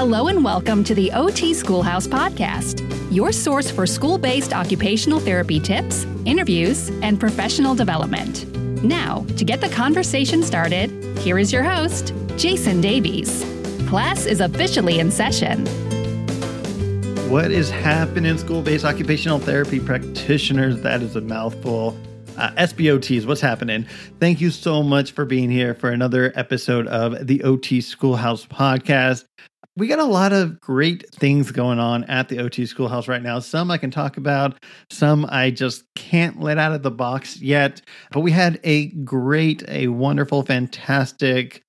Hello and welcome to the OT Schoolhouse Podcast, your source for school based occupational therapy tips, interviews, and professional development. Now, to get the conversation started, here is your host, Jayson Davies. Class is officially in session. What is happening, school based occupational therapy practitioners? That is a mouthful. Uh, SBOTs, what's happening? Thank you so much for being here for another episode of the OT Schoolhouse podcast. We got a lot of great things going on at the OT Schoolhouse right now. Some I can talk about, some I just can't let out of the box yet. But we had a great, a wonderful, fantastic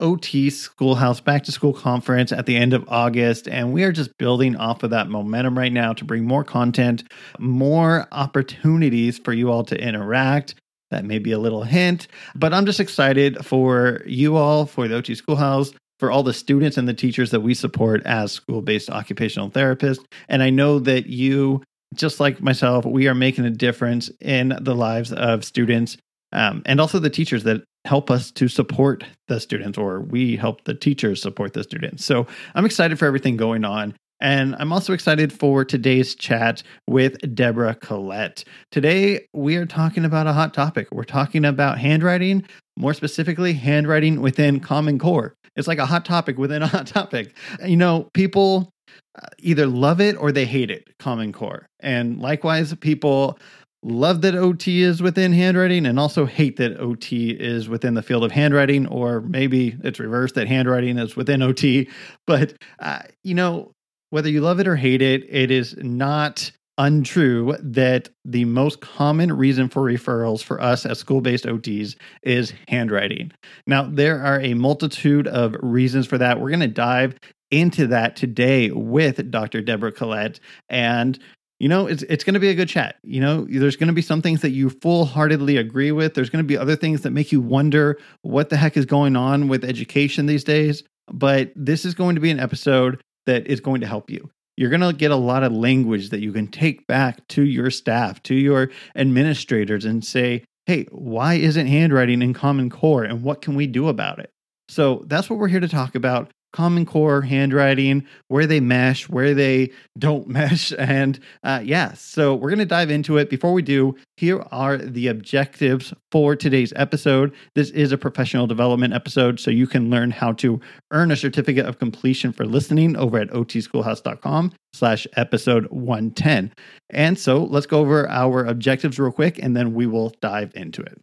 OT Schoolhouse Back to School Conference at the end of August. And we are just building off of that momentum right now to bring more content, more opportunities for you all to interact. That may be a little hint, but I'm just excited for you all, for the OT Schoolhouse, for all the students and the teachers that we support as school based occupational therapists. And I know that you, just like myself, we are making a difference in the lives of students um, and also the teachers that help us to support the students, or we help the teachers support the students. So I'm excited for everything going on. And I'm also excited for today's chat with Debra Collette. Today, we are talking about a hot topic. We're talking about handwriting, more specifically, handwriting within Common Core. It's like a hot topic within a hot topic. You know, people uh, either love it or they hate it, Common Core. And likewise, people love that OT is within handwriting and also hate that OT is within the field of handwriting, or maybe it's reversed that handwriting is within OT. But, uh, you know, whether you love it or hate it, it is not untrue that the most common reason for referrals for us as school based OTs is handwriting. Now, there are a multitude of reasons for that. We're going to dive into that today with Dr. Debra Collette. And you know, it's it's going to be a good chat. You know, there's going to be some things that you full heartedly agree with. There's going to be other things that make you wonder what the heck is going on with education these days. But this is going to be an episode that is going to help you. You're going to get a lot of language that you can take back to your staff, to your administrators, and say, hey, why isn't handwriting in Common Core and what can we do about it? So that's what we're here to talk about. Common Core handwriting, where they mesh, where they don't mesh. And uh, yeah, so we're going to dive into it. Before we do, here are the objectives for today's episode. This is a professional development episode, so you can learn how to earn a certificate of completion for listening over at otschoolhouse.com slash episode 110. And so let's go over our objectives real quick, and then we will dive into it.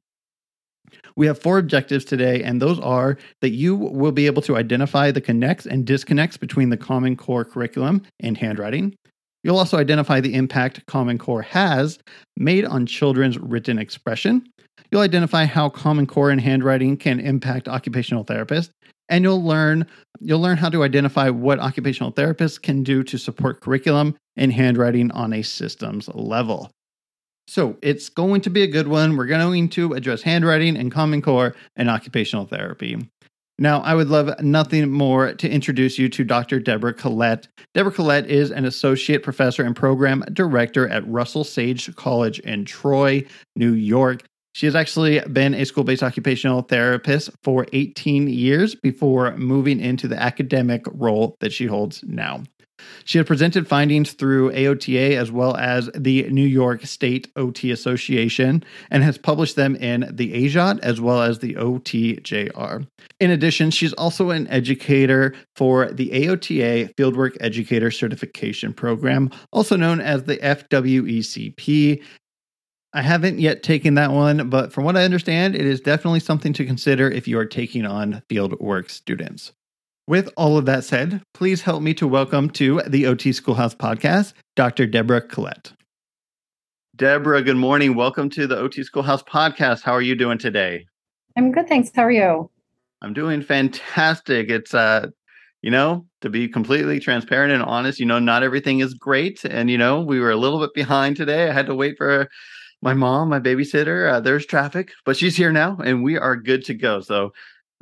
We have four objectives today, and those are that you will be able to identify the connects and disconnects between the Common Core curriculum and handwriting. You'll also identify the impact Common Core has made on children's written expression. You'll identify how Common Core and handwriting can impact occupational therapists, and you'll learn you'll learn how to identify what occupational therapists can do to support curriculum and handwriting on a systems level. So it's going to be a good one. We're going to address handwriting and Common Core and occupational therapy. Now, I would love nothing more to introduce you to Dr. Debra Collette. Debra Collette is an associate professor and program director at Russell Sage College in Troy, New York. She has actually been a school based occupational therapist for 18 years before moving into the academic role that she holds now. She had presented findings through AOTA as well as the New York State OT Association and has published them in the AJOT as well as the OTJR. In addition, she's also an educator for the AOTA Fieldwork Educator Certification Program, also known as the FWECP. I haven't yet taken that one, but from what I understand, it is definitely something to consider if you are taking on fieldwork students. With all of that said, please help me to welcome to the OT Schoolhouse podcast, Dr. Debra Collette. Debra, good morning. Welcome to the OT Schoolhouse podcast. How are you doing today? I'm good, thanks. How are you? I'm doing fantastic. It's uh you know, to be completely transparent and honest, you know, not everything is great and you know, we were a little bit behind today. I had to wait for my mom, my babysitter. Uh, there's traffic, but she's here now and we are good to go. So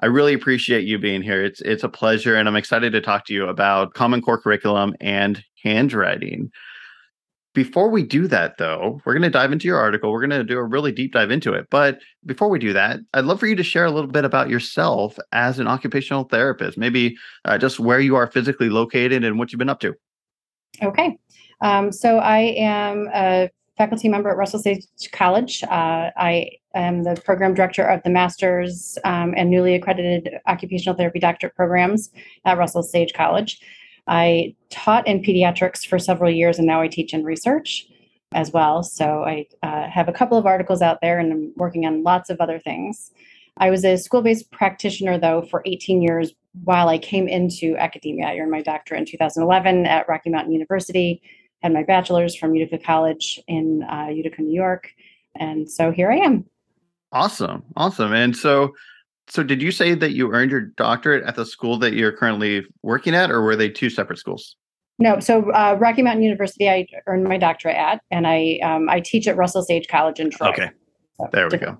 I really appreciate you being here. It's it's a pleasure, and I'm excited to talk to you about Common Core curriculum and handwriting. Before we do that, though, we're going to dive into your article. We're going to do a really deep dive into it. But before we do that, I'd love for you to share a little bit about yourself as an occupational therapist, maybe uh, just where you are physically located and what you've been up to. Okay. Um, so I am a faculty member at Russell Sage College. Uh, I am the program director of the master's um, and newly accredited occupational therapy doctorate programs at Russell Sage College. I taught in pediatrics for several years and now I teach in research as well. So I uh, have a couple of articles out there and I'm working on lots of other things. I was a school based practitioner though for 18 years while I came into academia. I earned my doctorate in 2011 at Rocky Mountain University, had my bachelor's from Utica College in uh, Utica, New York. And so here I am. Awesome. Awesome. And so so did you say that you earned your doctorate at the school that you're currently working at, or were they two separate schools? No, so uh, Rocky Mountain University, I earned my doctorate at, and I um, I teach at Russell Sage College in Troy. Okay, so there we go.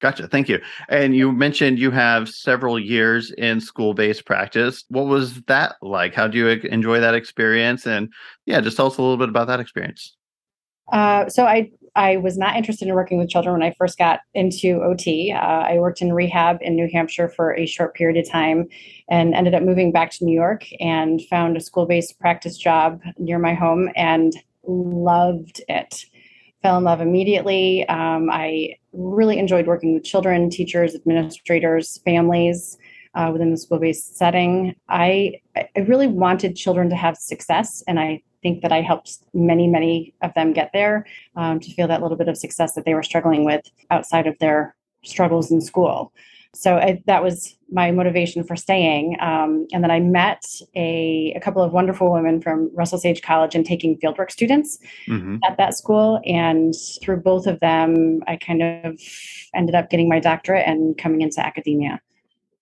Gotcha. Thank you. And you mentioned you have several years in school based practice. What was that like? How do you enjoy that experience? And yeah, just tell us a little bit about that experience. Uh, so I I was not interested in working with children when I first got into OT. Uh, I worked in rehab in New Hampshire for a short period of time and ended up moving back to New York and found a school based practice job near my home and loved it. Fell in love immediately. Um, I really enjoyed working with children, teachers, administrators, families. Uh, within the school based setting. I, I really wanted children to have success, and I think that I helped many, many of them get there um, to feel that little bit of success that they were struggling with outside of their struggles in school. So I, that was my motivation for staying. Um, and then I met a, a, couple of wonderful women from Russell Sage College and taking fieldwork students mm-hmm. at that school. And through both of them, I kind of ended up getting my doctorate and coming into academia.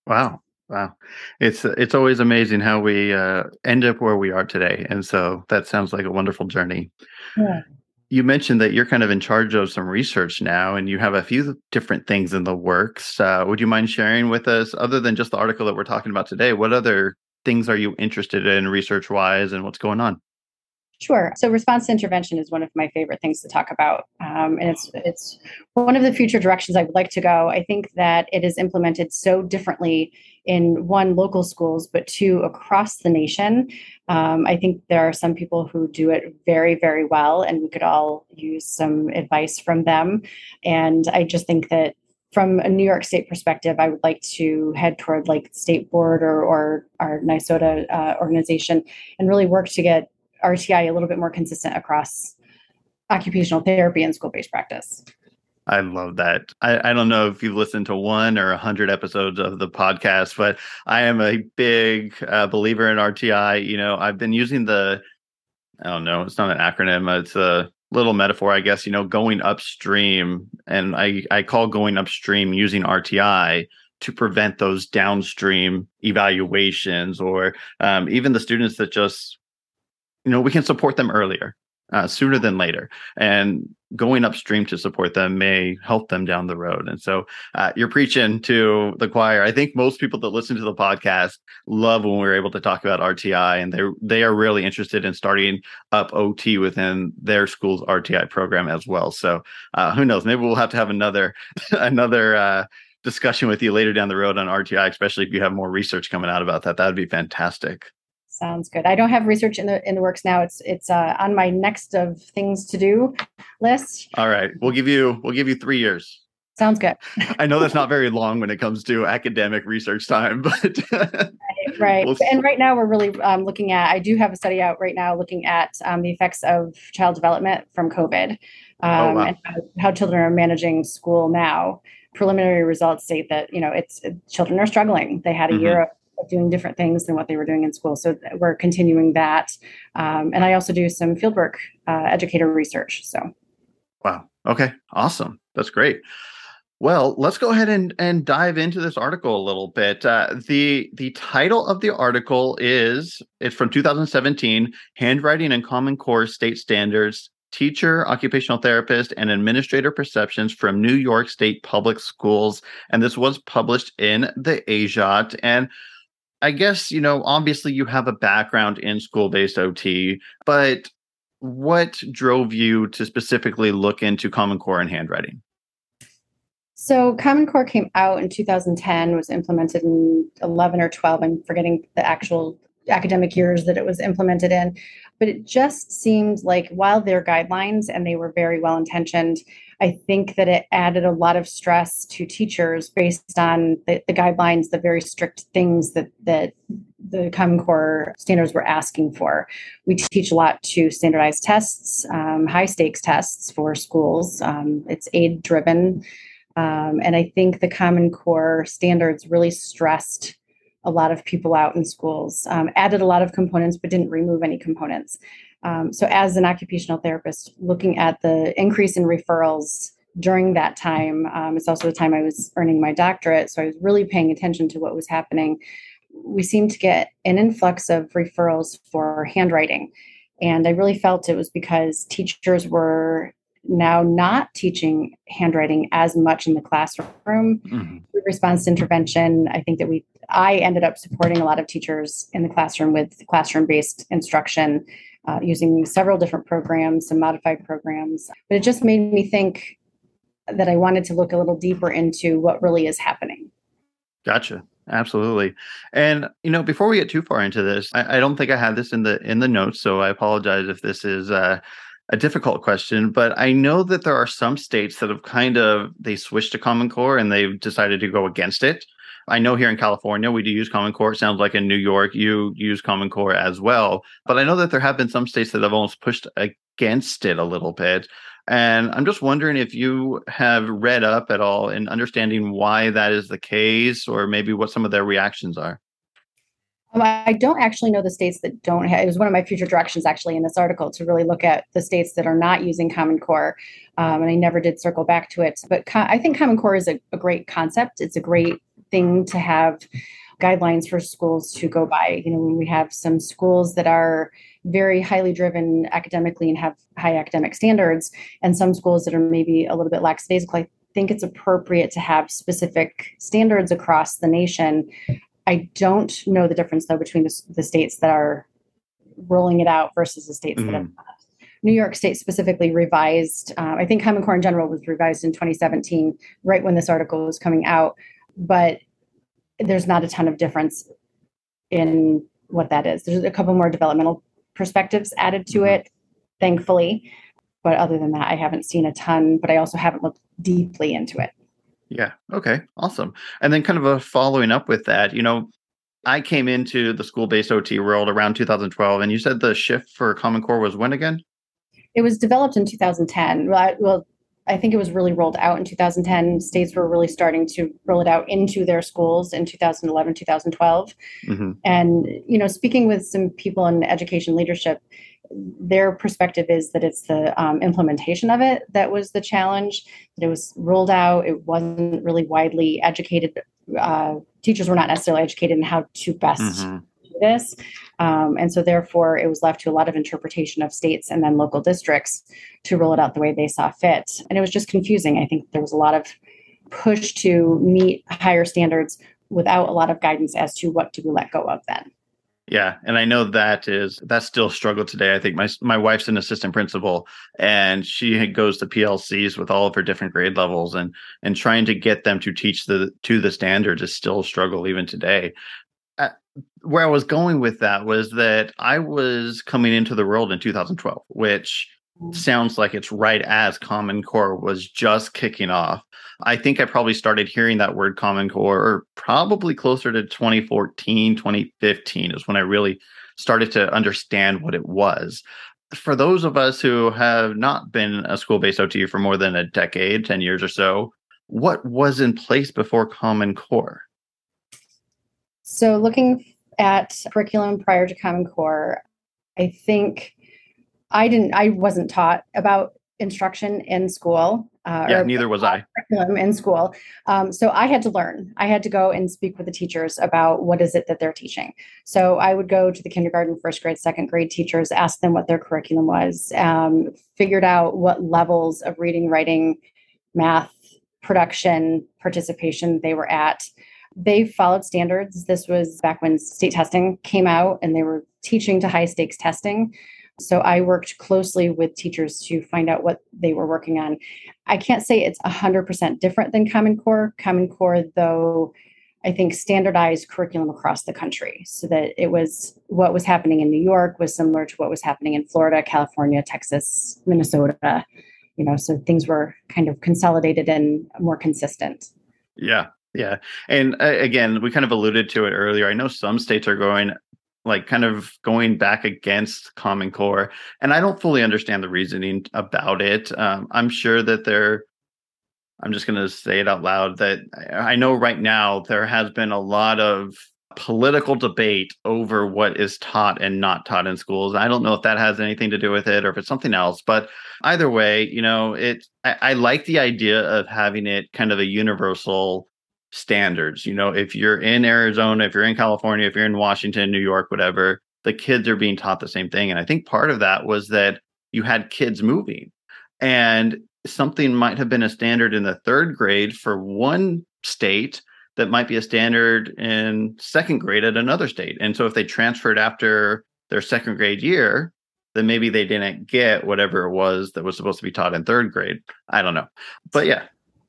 Wow. Wow, it's it's always amazing how we uh, end up where we are today, and so that sounds like a wonderful journey. Yeah. You mentioned that you're kind of in charge of some research now, and you have a few different things in the works. Uh, would you mind sharing with us, other than just the article that we're talking about today, what other things are you interested in research wise, and what's going on? Sure. So response intervention is one of my favorite things to talk about, um, and it's it's one of the future directions I would like to go. I think that it is implemented so differently in one local schools, but two across the nation. Um, I think there are some people who do it very very well, and we could all use some advice from them. And I just think that from a New York State perspective, I would like to head toward like state board or, or our NYSOTA uh, organization and really work to get RTI a little bit more consistent across occupational therapy and school based practice. I love that. I, I don't know if you've listened to one or a hundred episodes of the podcast, but I am a big uh, believer in RTI. You know, I've been using the, I don't know, it's not an acronym. It's a little metaphor, I guess. You know, going upstream, and I I call going upstream using RTI to prevent those downstream evaluations or um, even the students that just you know we can support them earlier uh, sooner than later. And going upstream to support them may help them down the road. And so uh, you're preaching to the choir. I think most people that listen to the podcast love when we're able to talk about rti and they're they are really interested in starting up ot within their school's rti program as well. So uh, who knows? Maybe we'll have to have another another uh, discussion with you later down the road on rti especially if you have more research coming out about that. That would be fantastic Sounds good. I don't have research in the in the works now. It's it's uh, on my next of things to do list. All right, we'll give you we'll give you three years. Sounds good. I know that's not very long when it comes to academic research time, but right. right. We'll and right now we're really um, looking at. I do have a study out right now looking at um, the effects of child development from COVID oh, um, oh, wow. and how, how children are managing school now preliminary results state that you know it's children are struggling. They had a mm-hmm. year of doing different things than what they were doing in school. So we're continuing that. Um, and I also do some fieldwork uh, educator research. So, wow. Okay. Awesome. That's great. Well, let's go ahead and, and dive into this article a little bit. Uh, the the title of the article is it's from 2017, Handwriting and Common Core State Standards, Teacher, Occupational Therapist, and Administrator Perceptions from New York State Public Schools. And this was published in the AJOT. And I guess, you know, obviously you have a background in school based OT, but what drove you to specifically look into Common Core and handwriting? So Common Core came out in 2010, was implemented in 11 or 12. I'm forgetting the actual academic years that it was implemented in. But it just seemed like while they're guidelines and they were very well intentioned, I think that it added a lot of stress to teachers based on the, the guidelines, the very strict things that that the Common Core standards were asking for. We teach a lot to standardized tests, um, high stakes tests for schools. Um, it's aid driven. Um, and I think the Common Core standards really stressed a lot of people out in schools, um, added a lot of components, but didn't remove any components. Um, so, as an occupational therapist, looking at the increase in referrals during that time, um, it's also the time I was earning my doctorate. So, I was really paying attention to what was happening. We seemed to get an influx of referrals for handwriting. And I really felt it was because teachers were now not teaching handwriting as much in the classroom. Mm-hmm. Response intervention, I think that we I ended up supporting a lot of teachers in the classroom with classroom-based instruction uh, using several different programs, some modified programs. But it just made me think that I wanted to look a little deeper into what really is happening. Gotcha. Absolutely. And you know, before we get too far into this, I, I, don't think I had this in the in the notes, so I apologize if this is uh, a difficult question, but I know that there are some states that have kind of they switched to Common Core and they've decided to go against it. I know here in California we do use Common Core. It sounds like in New York you use Common Core as well. But I know that there have been some states that have almost pushed against it a little bit. And I'm just wondering if you have read up at all in understanding why that is the case, or maybe what some of their reactions are. Um, I don't actually know the states that don't have. It was one of my future directions actually in this article to really look at the states that are not using Common Core, um, and I never did circle back to it. But co- I think Common Core is a, a great concept. It's a great thing to have guidelines for schools to go by. You know, when we have some schools that are very highly driven academically and have high academic standards, and some schools that are maybe a little bit lackadaisical, I think it's appropriate to have specific standards across the nation I don't know the difference though between the, the states that are rolling it out versus the states mm-hmm. that have not. New York State specifically revised, uh, I think Common Core in general was revised in 2017, right when this article was coming out. But there's not a ton of difference in what that is. There's a couple more developmental perspectives added to mm-hmm. it, thankfully. But other than that, I haven't seen a ton, but I also haven't looked deeply into it. Yeah. Okay. Awesome. And then kind of a following up with that, you know, I came into the school-based OT world around 2012, and you said the shift for Common Core was when again? It was developed in 2010. Well, I, well, I think it was really rolled out in 2010. States were really starting to roll it out into their schools in 2011, 2012. Mm-hmm. And you know, speaking with some people in education leadership, their perspective is that it's the um, implementation of it that was the challenge. That it was rolled out, it wasn't really widely educated. Uh, teachers were not necessarily educated in how to best mm-hmm. This, um, and so therefore it was left to a lot of interpretation of states and then local districts to roll it out the way they saw fit. And it was just confusing. I think there was a lot of push to meet higher standards without a lot of guidance as to what we let go of then. Yeah, and I know that is that's still a struggle today. I think my my wife's an assistant principal, and she goes to PLCs with all of her different grade levels, and and trying to get them to teach the to the standards is still a struggle even today. Where I was going with that was that I was coming into the world in 2012, which mm. sounds like it's right as Common Core was just kicking off. I think I probably started hearing that word Common Core probably closer to 2014, 2015 is when I really started to understand what it was. For those of us who have not been a school based OT for more than a decade, 10 years or so, what was in place before Common Core? So, looking at curriculum prior to Common Core, I think I didn't, I wasn't taught about instruction in school. Uh, yeah, neither was I. Curriculum In school, um, so I had to learn. I had to go and speak with the teachers about what is it that they're teaching. So I would go to the kindergarten, first grade, second grade teachers, ask them what their curriculum was, um, figured out what levels of reading, writing, math, production, participation they were at. They followed standards. This was back when state testing came out, and they were teaching to high stakes testing. So I worked closely with teachers to find out what they were working on. I can't say it's 100% different than Common Core. Common Core, though, I think standardized curriculum across the country so that it was what was happening in New York was similar to what was happening in Florida, California, Texas, Minnesota. You know, so things were kind of consolidated and more consistent. Yeah. Yeah. And uh, again, we kind of alluded to it earlier. I know some states are going like kind of going back against Common Core, and I don't fully understand the reasoning about it. Um, I'm sure that they're. I'm just going to say it out loud that I know right now there has been a lot of political debate over what is taught and not taught in schools. I don't know if that has anything to do with it or if it's something else, but either way, you know, it I, I like the idea of having it kind of a universal standards. You know, if you're in Arizona, if you're in California, if you're in Washington, New York, whatever, the kids are being taught the same thing. And I think part of that was that you had kids moving and something might have been a standard in the third grade for one state that might be a standard in second grade at another state. And so if they transferred after their second grade year, then maybe they didn't get whatever it was that was supposed to be taught in third grade. I don't know. But yeah.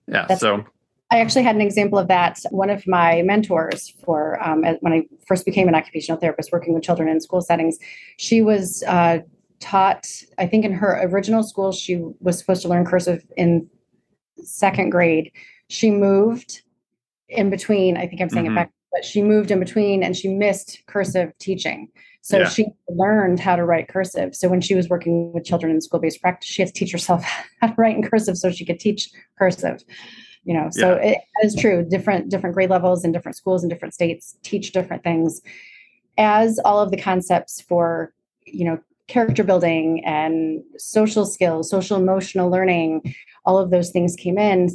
Yeah. That's so I actually had an example of that. One of my mentors for um, when I first became an occupational therapist working with children in school settings, she was uh, taught, I think in her original school, she was supposed to learn cursive in second grade. She moved in between, I think I'm saying mm-hmm. it back, but she moved in between and she missed cursive teaching. So yeah. she learned how to write cursive. So when she was working with children in school based practice, she had to teach herself how to write in cursive so she could teach cursive you know so yeah. it is true different different grade levels and different schools in different states teach different things as all of the concepts for you know character building and social skills social emotional learning all of those things came in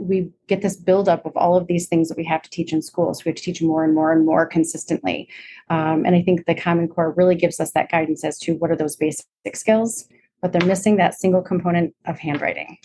we get this buildup of all of these things that we have to teach in schools. So we have to teach more and more and more consistently. Um, and I think the Common Core really gives us that guidance as to what are those basic skills, but they're missing that single component of handwriting.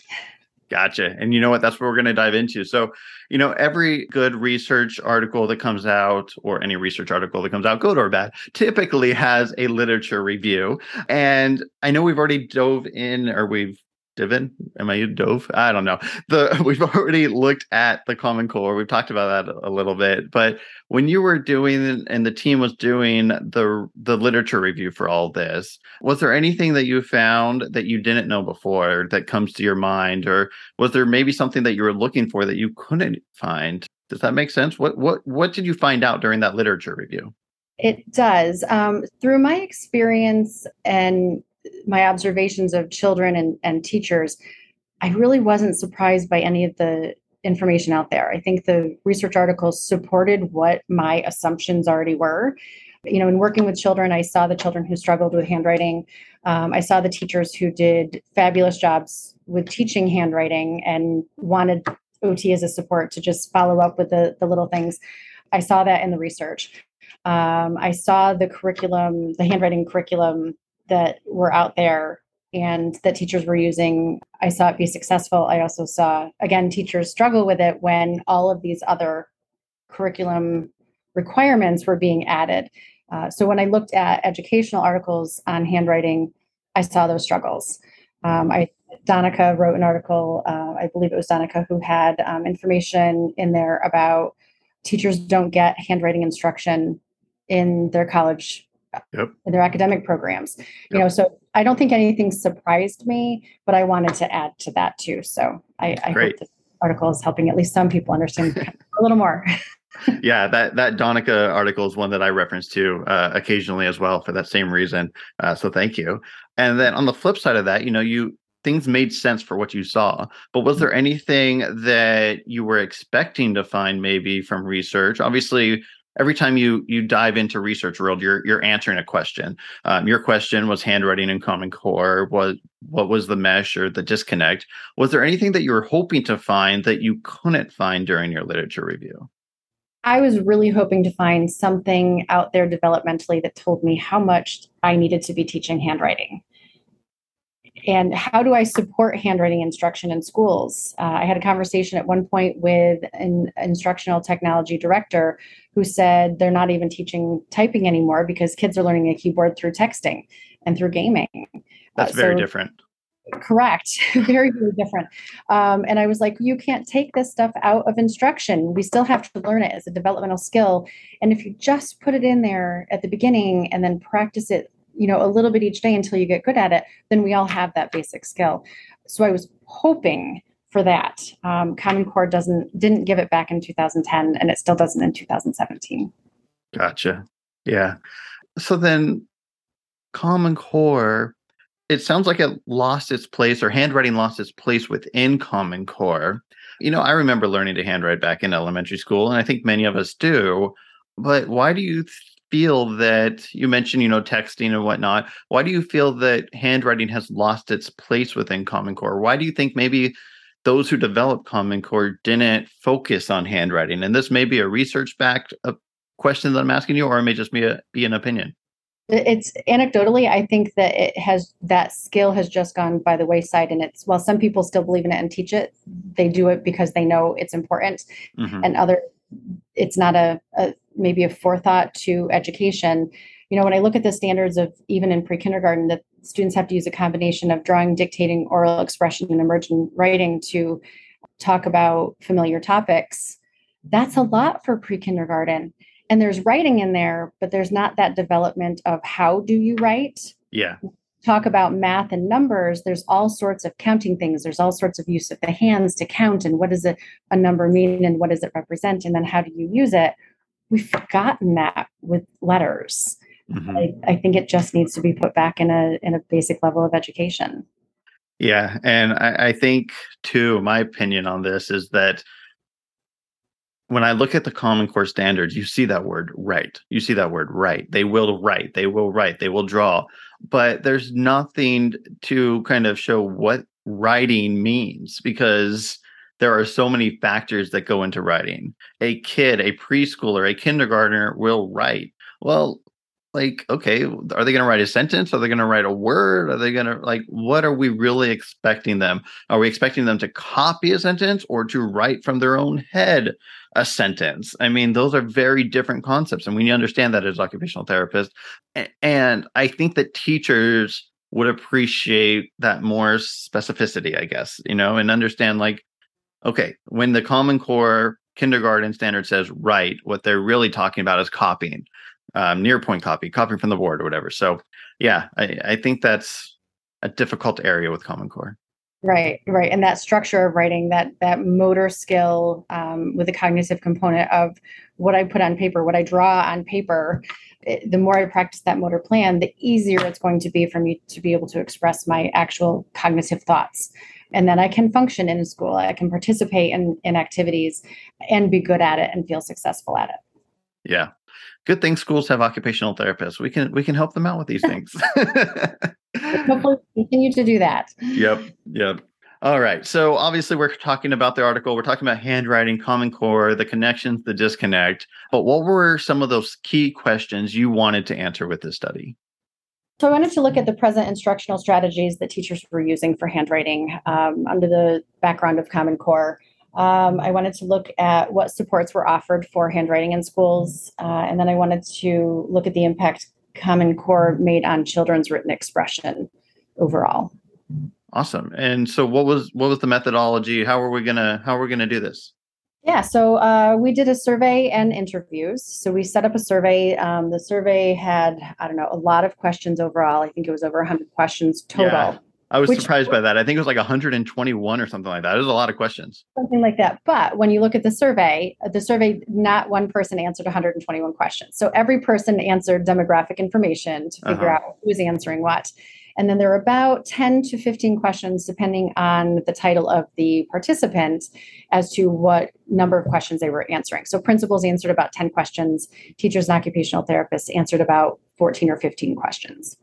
Gotcha. And you know what? That's what we're going to dive into. So, you know, every good research article that comes out, or any research article that comes out, good or bad, typically has a literature review. And I know we've already dove in, or we've Divin? Am I dove? I don't know. The we've already looked at the Common Core. We've talked about that a little bit. But when you were doing and the team was doing the the literature review for all this, was there anything that you found that you didn't know before that comes to your mind, or was there maybe something that you were looking for that you couldn't find? Does that make sense? What what what did you find out during that literature review? It does. Um, through my experience and my observations of children and, and teachers, I really wasn't surprised by any of the information out there. I think the research articles supported what my assumptions already were. You know, in working with children, I saw the children who struggled with handwriting. Um, I saw the teachers who did fabulous jobs with teaching handwriting and wanted OT as a support to just follow up with the, the little things. I saw that in the research. Um, I saw the curriculum, the handwriting curriculum that were out there and that teachers were using. I saw it be successful. I also saw, again, teachers struggle with it when all of these other curriculum requirements were being added. Uh, so when I looked at educational articles on handwriting, I saw those struggles. Um, I Donica wrote an article, uh, I believe it was Donica, who had um, information in there about teachers don't get handwriting instruction in their college yep. in their academic programs. Yep. You know, so I don't think anything surprised me, but I wanted to add to that too. So I, I hope this article is helping at least some people understand a little more. yeah, that that Donica article is one that I reference to uh, occasionally as well for that same reason. Uh, so thank you. And then on the flip side of that, you know, you things made sense for what you saw, but was there anything that you were expecting to find maybe from research? Obviously, every time you you dive into research world you're you're answering a question. Um, your question was handwriting in common core. What what was the mesh or the disconnect? Was there anything that you were hoping to find that you couldn't find during your literature review? I was really hoping to find something out there developmentally that told me how much I needed to be teaching handwriting. And how do I support handwriting instruction in schools? Uh, I had a conversation at one point with an instructional technology director who said they're not even teaching typing anymore because kids are learning a keyboard through texting and through gaming. That's uh, very so, different. Correct. very, very different. Um, and I was like, you can't take this stuff out of instruction. We still have to learn it as a developmental skill. And if you just put it in there at the beginning and then practice it, you know, a little bit each day until you get good at it, then we all have that basic skill. So I was hoping for that. Um, Common Core doesn't didn't give it back in 2010, and it still doesn't in 2017. Gotcha. Yeah. So then, Common Core, it sounds like it lost its place, or handwriting lost its place within Common Core. You know, I remember learning to handwrite back in elementary school, and I think many of us do. But why do you feel that you mentioned, you know, texting and whatnot? Why do you feel that handwriting has lost its place within Common Core? Why do you think maybe those who developed Common Core didn't focus on handwriting. And this may be a research backed uh, question that I'm asking you, or it may just be a be an opinion. It's anecdotally, I think that it has that skill has just gone by the wayside. And it's while some people still believe in it and teach it, they do it because they know it's important. Mm-hmm. And other it's not a, a maybe a forethought to education. You know, when I look at the standards of even in pre-kindergarten, that students have to use a combination of drawing, dictating, oral expression, and emergent writing to talk about familiar topics. That's a lot for pre kindergarten. And there's writing in there, but there's not that development of how do you write? Yeah. Talk about math and numbers. There's all sorts of counting things. There's all sorts of use of the hands to count and what does a, a number mean and what does it represent? And then how do you use it? We've forgotten that with letters. Mm-hmm. I, I think it just needs to be put back in a in a basic level of education. Yeah, and I, I think too. My opinion on this is that when I look at the Common Core standards, you see that word write. You see that word write. They will write. They will write. They will draw. But there's nothing to kind of show what writing means because there are so many factors that go into writing. A kid, a preschooler, a kindergartner will write. Well, like okay are they going to write a sentence? Are they going to write a word? Are they going to like what are we really expecting them? Are we expecting them to copy a sentence or to write from their own head a sentence? I mean those are very different concepts and we understand that as occupational therapists and i think that teachers would appreciate that more specificity i guess you know and understand like okay when the common core kindergarten standard says write what they're really talking about is copying um, near point copy, copying from the board or whatever. So yeah, I, I think that's a difficult area with Common Core. Right, right, and that structure of writing, that that motor skill um, with the cognitive component of what I put on paper, what I draw on paper. It, the more I practice that motor plan, the easier it's going to be for me to be able to express my actual cognitive thoughts. And then I can function in school. I can participate in, in activities and be good at it and feel successful at it. Yeah, good thing schools have occupational therapists. We can we can help them out with these things. Hopefully, continue to do that. Yep, yep. All right. So obviously, we're talking about the article. We're talking about handwriting, Common Core, the connections, the disconnect. But what were some of those key questions you wanted to answer with this study? So I wanted to look at the present instructional strategies that teachers were using for handwriting um, under the background of Common Core. Um, I wanted to look at what supports were offered for handwriting in schools, uh, and then I wanted to look at the impact Common Core made on children's written expression overall. Awesome. And so, what was what was the methodology? How are we gonna how are we gonna do this? Yeah, so uh, we did a survey and interviews. So we set up a survey. Um, the survey had, I don't know, a lot of questions overall. I think it was over 100 questions total. Yeah. I was Which, surprised by that. I think it was like 121 or something like that. It was a lot of questions. Something like that. But when you look at the survey, the survey, not one person answered 121 questions. So every person answered demographic information to figure uh-huh. out who's answering what. And then there are about 10 to 15 questions, depending on the title of the participant, as to what number of questions they were answering. So principals answered about 10 questions, teachers and occupational therapists answered about 14 or 15 questions.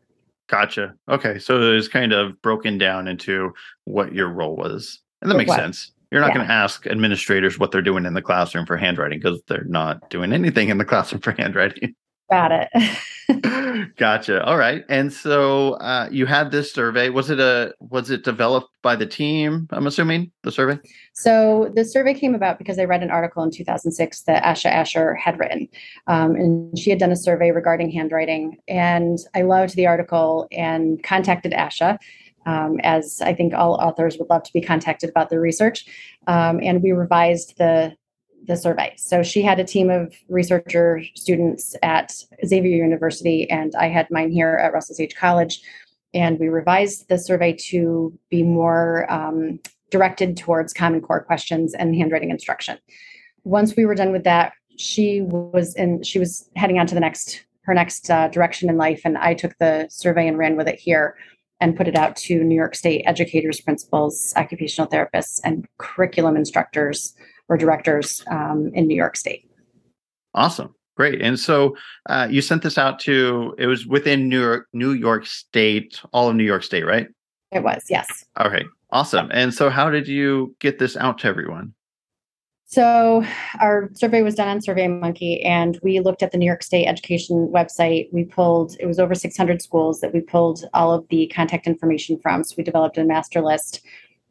Gotcha. Okay. So it was kind of broken down into what your role was. And that makes what? sense. You're not yeah. going to ask administrators what they're doing in the classroom for handwriting because they're not doing anything in the classroom for handwriting. Got it. gotcha. All right. And so uh, you had this survey. Was it a was it developed by the team? I'm assuming the survey. So the survey came about because I read an article in 2006 that Asha Asher had written, um, and she had done a survey regarding handwriting. And I loved the article and contacted Asha. Um, as I think all authors would love to be contacted about their research. Um, and we revised the the survey. So she had a team of researcher students at Xavier University, and I had mine here at Russell Sage College. And we revised the survey to be more um, directed towards Common Core questions and handwriting instruction. Once we were done with that, she was in. She was heading on to the next her next uh, direction in life, and I took the survey and ran with it here and put it out to New York State educators, principals, occupational therapists, and curriculum instructors or directors um, in New York State. Awesome. Great. And so uh, you sent this out to, it was within New York, New York State, all of New York State, right? It was, yes. Okay. Awesome. And so how did you get this out to everyone? So our survey was done on SurveyMonkey, and we looked at the New York State Education website. We pulled it was over 600 schools that we pulled all of the contact information from. So we developed a master list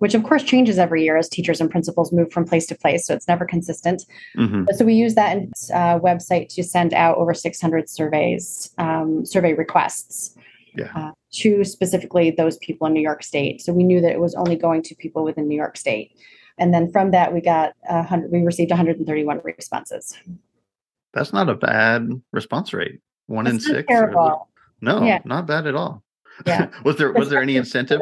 which of course changes every year as teachers and principals move from place to place. So it's never consistent. Mm-hmm. So we use that uh, website to send out over 600 surveys, um, survey requests. Yeah. Uh, to specifically those people in New York State. So we knew that it was only going to people within New York State. And then from that, we got 100, we received 131 responses. That's not a bad response rate. One That's in six. Terrible. no, yeah. not bad at all. Yeah. was there was there any incentive?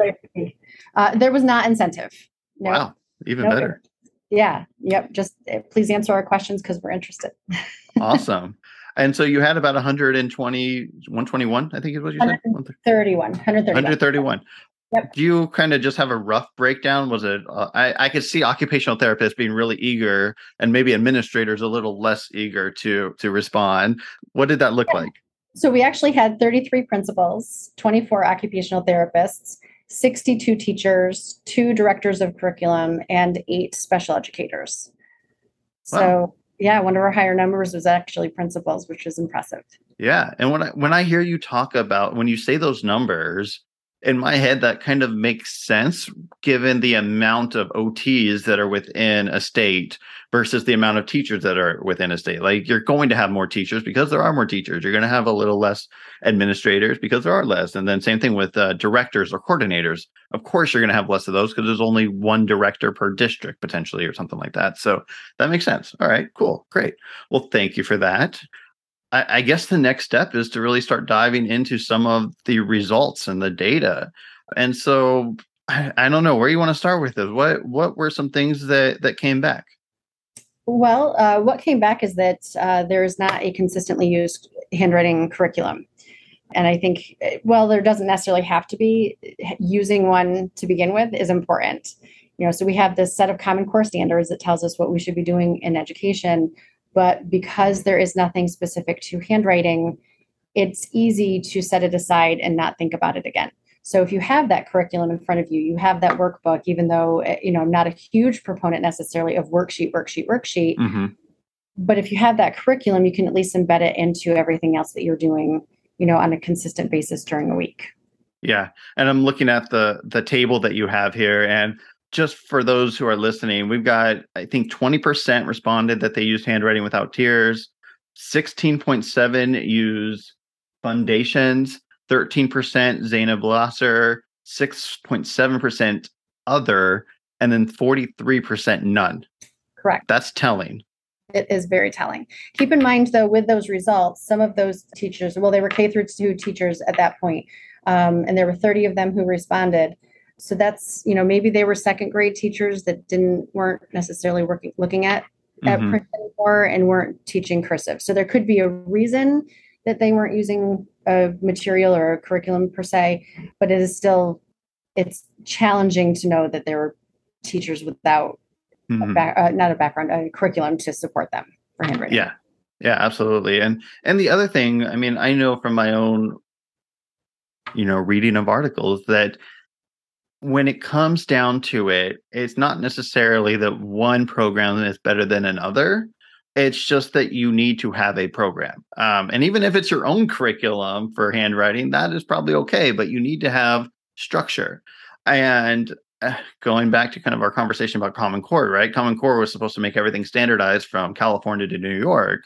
Uh, there was not incentive. No. Wow, even no. better. Yeah. Yep. Just uh, please answer our questions because we're interested. awesome. And so you had about 120, 121, I think is what you said? 131. 131. 131. Yep. Do you kind of just have a rough breakdown? Was it? Uh, I I could see occupational therapists being really eager, and maybe administrators a little less eager to to respond. What did that look yeah. like? So we actually had 33 principals, 24 occupational therapists, 62 teachers, two directors of curriculum, and eight special educators. Wow. So yeah, one of our higher numbers was actually principals, which is impressive. Yeah, and when I when I hear you talk about when you say those numbers, in my head that kind of makes sense given the amount of OTs that are within a state versus the amount of teachers that are within a state. Like you're going to have more teachers because there are more teachers. You're going to have a little less administrators because there are less. And then same thing with uh, directors or coordinators. Of course, you're going to have less of those because there's only one director per district potentially or something like that. So that makes sense. All right, cool, great. Well, thank you for that. I, I guess the next step is to really start diving into some of the results and the data. And so I, I don't know where you want to start with this. What what were some things that that came back? Well, uh, what came back is that uh, there is not a consistently used handwriting curriculum. And I think, well, there doesn't necessarily have to be. Using one to begin with is important. You know, so we have this set of Common Core standards that tells us what we should be doing in education. But because there is nothing specific to handwriting, it's easy to set it aside and not think about it again. So if you have that curriculum in front of you, you have that workbook, even though eh, you know I'm not a huge proponent necessarily of worksheet, worksheet, worksheet. Mm-hmm. But if you have that curriculum, you can at least embed it into everything else that you're doing, you know, on a consistent basis during the week. Yeah, and I'm looking at the the table that you have here, and just for those who are listening, we've got I think 20% responded that they used handwriting without tears, 16.7 use Fundations, 13% Zaner-Bloser, 6.7% other, and then 43% none. Correct. That's telling. It is very telling. Keep in mind, though, with those results, some of those teachers, well, they were K through two teachers at that point, um, and there were 30 of them who responded. So that's, you know, maybe they were second grade teachers that didn't weren't necessarily working looking at at mm-hmm. print anymore and weren't teaching cursive. So there could be a reason that they weren't using a material or a curriculum per se, but it is still it's challenging to know that there were teachers without mm-hmm. a back, uh, not a background, a curriculum to support them for handwriting. Yeah, yeah, absolutely. And and the other thing, I mean, I know from my own, you know, reading of articles that when it comes down to it, it's not necessarily that one program is better than another, It's just that you need to have a program. Um, and even if it's your own curriculum for handwriting, that is probably okay, but you need to have structure. And uh, going back to kind of our conversation about Common Core, right? Common Core was supposed to make everything standardized from California to New York.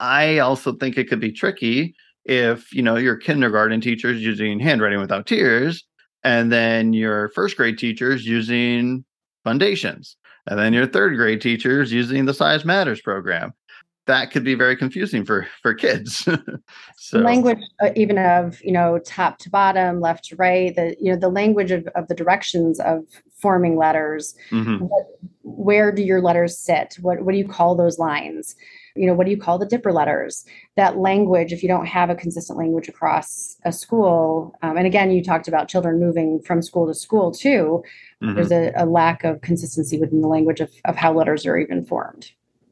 I also think it could be tricky if, you know, your kindergarten teachers using handwriting without tears and then your first grade teachers using Fundations and then your third grade teachers using the size matters program. That could be very confusing for for kids. So language uh, even of you know top to bottom left to right the you know the language of, of the directions of forming letters. Mm-hmm. what, where do your letters sit? What what do you call those lines you know what do you call the dipper letters? That language if you don't have a consistent language across a school um, and again you talked about children moving from school to school too mm-hmm. there's a, a, lack of consistency within the language of, of how letters are even formed.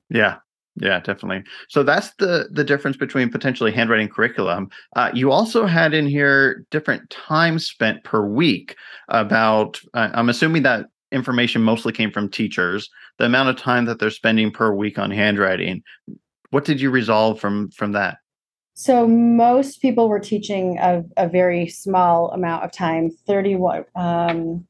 Yeah. Yeah definitely. So that's the the difference between potentially handwriting curriculum. Uh, you also had in here different time spent per week about uh, i'm assuming that information mostly came from teachers the amount of time that they're spending per week on handwriting what did you resolve from from that? So most people were teaching a, a very small amount of time 31 um,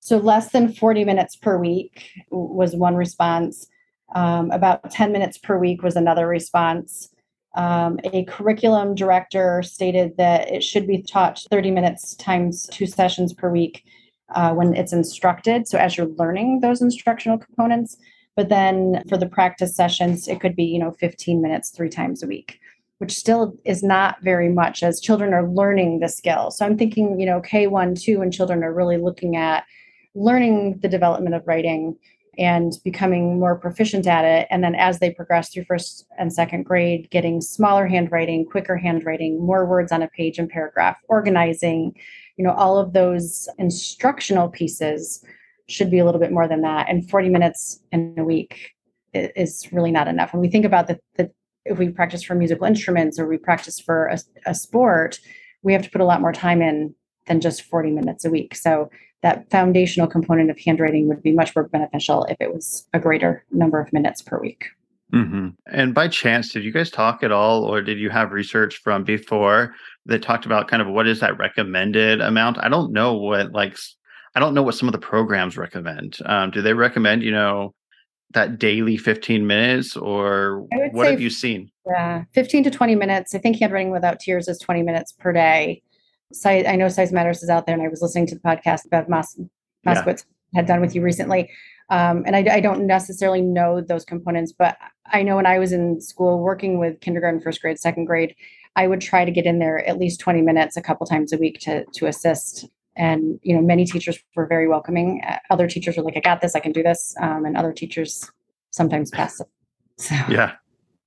so less than 40 minutes per week was one response. Um, about 10 minutes per week was another response. Um, a curriculum director stated that it should be taught 30 minutes times two sessions per week uh, when it's instructed. So as you're learning those instructional components, but then for the practice sessions, it could be, you know, 15 minutes three times a week, which still is not very much as children are learning the skill. So I'm thinking, you know, K1, 2, and children are really looking at learning the development of writing and becoming more proficient at it. And then as they progress through first and second grade, getting smaller handwriting, quicker handwriting, more words on a page and paragraph, organizing, you know all of those instructional pieces should be a little bit more than that. And 40 minutes in a week is really not enough. When we think about the, the if we practice for musical instruments or we practice for a, a sport we have to put a lot more time in than just 40 minutes a week. So that foundational component of handwriting would be much more beneficial if it was a greater number of minutes per week Mm-hmm. And by chance, did you guys talk at all, or did you have research from before that talked about kind of what is that recommended amount? I don't know what like I don't know what some of the programs recommend. Um, do they recommend you know that daily 15 minutes, or what have you seen? Yeah, 15 to 20 minutes. I think handwriting without tears is 20 minutes per day. Size, I know Size Matters is out there, and I was listening to the podcast Bev Mas- Moskowitz yeah. had done with you recently. Um, and I, I, don't necessarily know those components, but I know when I was in school working with kindergarten, first grade, second grade, I would try to get in there at least 20 minutes a couple times a week to to assist. And you know, many teachers were very welcoming. Uh, other teachers were like, "I got this, I can do this," um, and other teachers sometimes pass it. So. Yeah,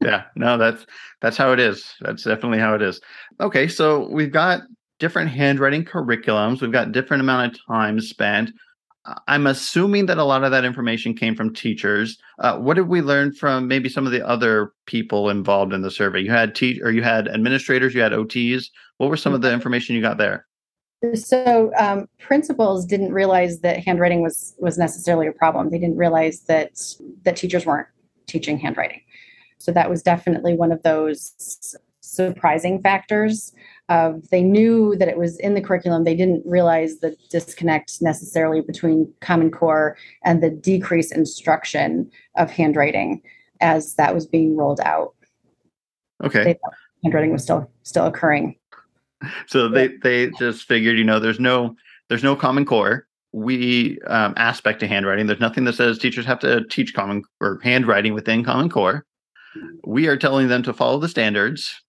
yeah, no, that's that's how it is. That's definitely how it is. Okay, so we've got different handwriting curriculums. We've got different amount of time spent. I'm assuming that a lot of that information came from teachers. Uh, what did we learn from maybe some of the other people involved in the survey? You had te- or you had administrators, you had OTs. What were some of the information you got there? So um, principals didn't realize that handwriting was was necessarily a problem. They didn't realize that that teachers weren't teaching handwriting. So that was definitely one of those surprising factors of they knew that it was in the curriculum. They didn't realize the disconnect necessarily between common core and the decreased instruction of handwriting as that was being rolled out. Okay. Handwriting was still still occurring. So they they just figured you know there's no there's no common core. We um, aspect to handwriting. There's nothing that says teachers have to teach common or handwriting within common core. We are telling them to follow the standards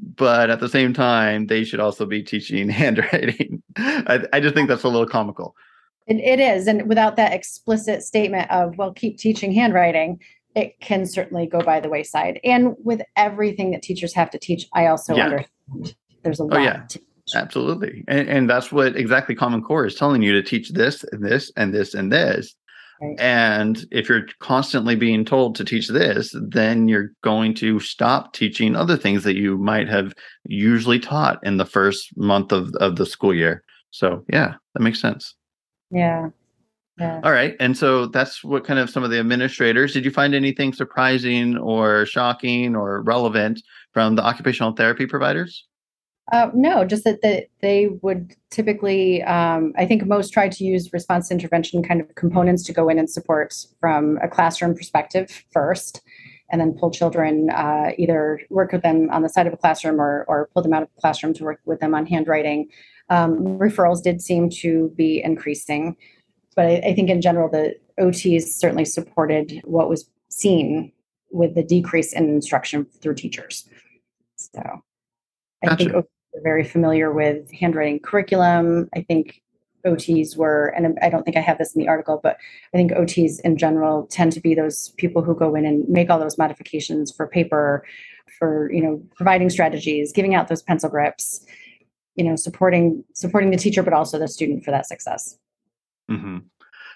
but at the same time, they should also be teaching handwriting. I, I, just think that's a little comical. It, it is. And without that explicit statement of, well, keep teaching handwriting, it can certainly go by the wayside. And with everything that teachers have to teach, I also yeah. understand there's a oh, lot. Oh, yeah. Absolutely. And, and that's what exactly Common Core is telling you to teach this and this and this and this. And if you're constantly being told to teach this, then you're going to stop teaching other things that you might have usually taught in the first month of, of the school year. So, yeah, that makes sense. Yeah. Yeah. All right. And so that's what kind of some of the administrators. Did you find anything surprising or shocking or relevant from the occupational therapy providers? Uh, no, just that the, they would typically, um, I think most try to use response intervention kind of components to go in and support from a classroom perspective first, and then pull children, uh, either work with them on the side of a classroom or, or pull them out of the classroom to work with them on handwriting. Um, referrals did seem to be increasing, but I, I think in general, the OTs certainly supported what was seen with the decrease in instruction through teachers. So I gotcha. think they're very familiar with handwriting curriculum. I think OTs were, and I don't think I have this in the article, but I think OTs in general tend to be those people who go in and make all those modifications for paper, for you know, providing strategies, giving out those pencil grips, you know, supporting supporting the teacher, but also the student for that success. Mm-hmm.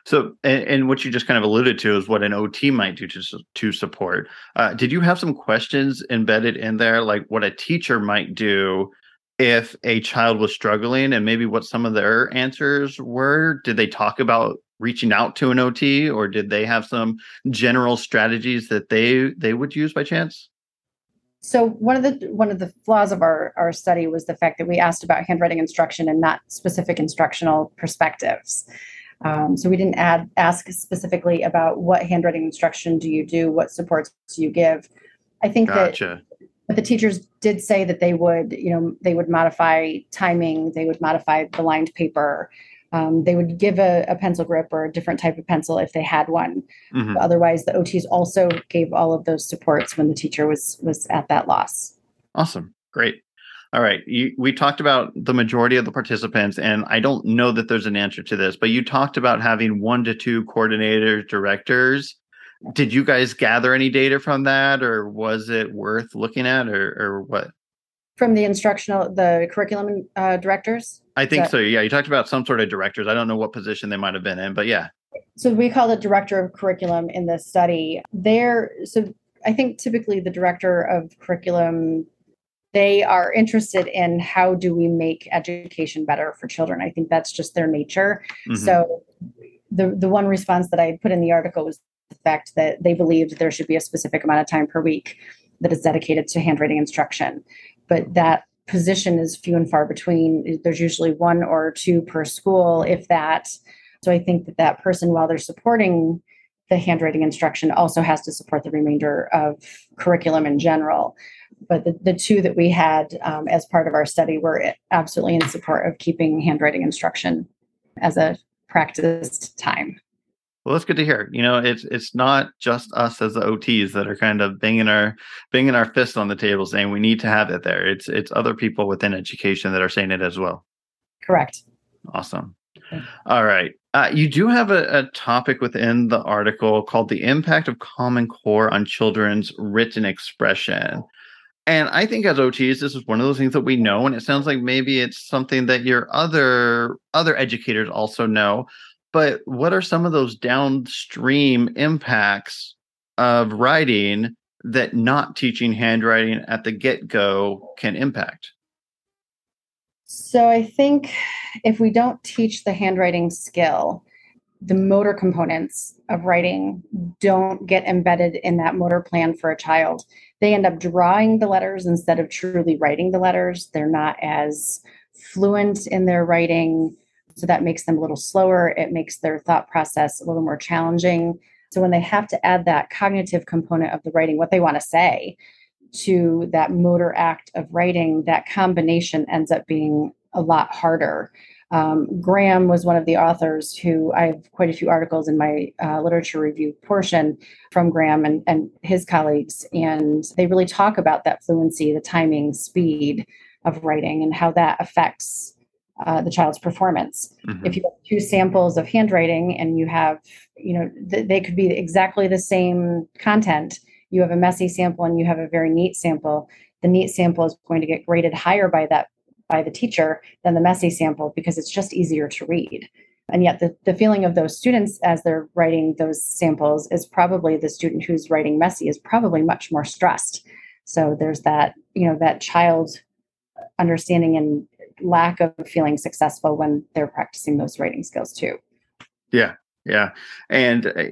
So, and, and, what you just kind of alluded to is what an OT might do to to support. Uh, did you have some questions embedded in there, like what a teacher might do if a child was struggling and maybe what some of their answers were. Did they talk about reaching out to an OT or did they have some general strategies that they they would use by chance? So one of the one of the flaws of our, our study was the fact that we asked about handwriting instruction and not specific instructional perspectives. Um, so we didn't add ask specifically about what handwriting instruction do you do, what supports do you give. I think gotcha. that but the teachers did say that they would, you know, they would modify timing, they would modify the lined paper. Um, they would give a, a, pencil grip or a different type of pencil if they had one. Mm-hmm. Otherwise, the OTs also gave all of those supports when the teacher was was at that loss. Awesome, great. All right, you, we talked about the majority of the participants, and I don't know that there's an answer to this, but you talked about having one to two coordinators, directors did you guys gather any data from that or was it worth looking at or, or what? From the instructional the curriculum uh, directors? I think that, so yeah you talked about some sort of directors. I don't know what position they might have been in but yeah. So we call it director of curriculum in this study. There so i think typically the director of curriculum they are interested in how do we make education better for children. I think that's just their nature. Mm-hmm. so the the one response that i put in the article was the fact that they believed there should be a specific amount of time per week that is dedicated to handwriting instruction. But that position is few and far between. There's usually one or two per school, if that. So I think that that person, while they're supporting the handwriting instruction, also has to support the remainder of curriculum in general. But the, the two that we had um, as part of our study were absolutely in support of keeping handwriting instruction as a practiced time. Well, that's good to hear. You know, it's it's not just us as the OTs that are kind of banging our banging our fists on the table saying we need to have it there. It's it's other people within education that are saying it as well. Correct. Awesome. Okay. All right. Uh, you do have a, a topic within the article called the impact of Common Core on children's written expression. And I think as OTs, this is one of those things that we know, and it sounds like maybe it's something that your other other educators also know but what are some of those downstream impacts of writing that not teaching handwriting at the get-go can impact? So i think if we don't teach the handwriting skill the motor components of writing don't get embedded in that motor plan for a child. They end up drawing the letters instead of truly writing the letters. They're not as fluent in their writing so that makes them a little slower. It makes their thought process a little more challenging. So when they have to add that cognitive component of the writing, what they want to say, to that motor act of writing, that combination ends up being a lot harder. Um, Graham was one of the authors who I have quite a few articles in my uh, literature review portion from Graham and, and his colleagues. And they really talk about that fluency, the timing, speed of writing, and how that affects uh, the child's performance. Mm-hmm. If you have two samples of handwriting and you have, you know, th- they could be exactly the same content. You have a messy sample and you have a very neat sample. The neat sample is going to get graded higher by that by the teacher than the messy sample because it's just easier to read. And yet the, the feeling of those students as they're writing those samples is probably the student who's writing messy is probably much more stressed. So there's that, you know, that child understanding and lack of feeling successful when they're practicing those writing skills too. Yeah. Yeah. And uh,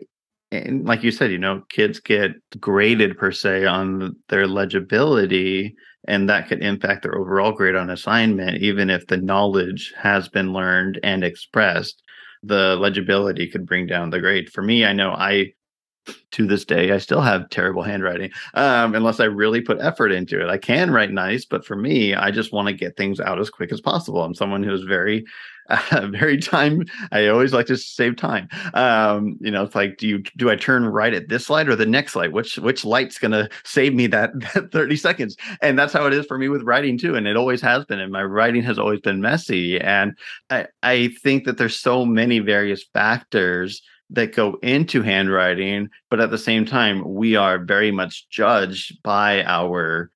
and like you said, you know, kids get graded per se on their legibility, and that could impact their overall grade on assignment, even if the knowledge has been learned and expressed. The legibility could bring down the grade. For me, I know I to this day, I still have terrible handwriting um, unless I really put effort into it. I can write nice, but for me, I just want to get things out as quick as possible. I'm someone who's very, uh, very time. I always like to save time. Um, you know, it's like, do you do I turn right at this light or the next light? Which which light's going to save me that, that 30 seconds? And that's how it is for me with writing too. And it always has been. And my writing has always been messy. And I I think that there's so many various factors that go into handwriting, but at the same time, we are very much judged by our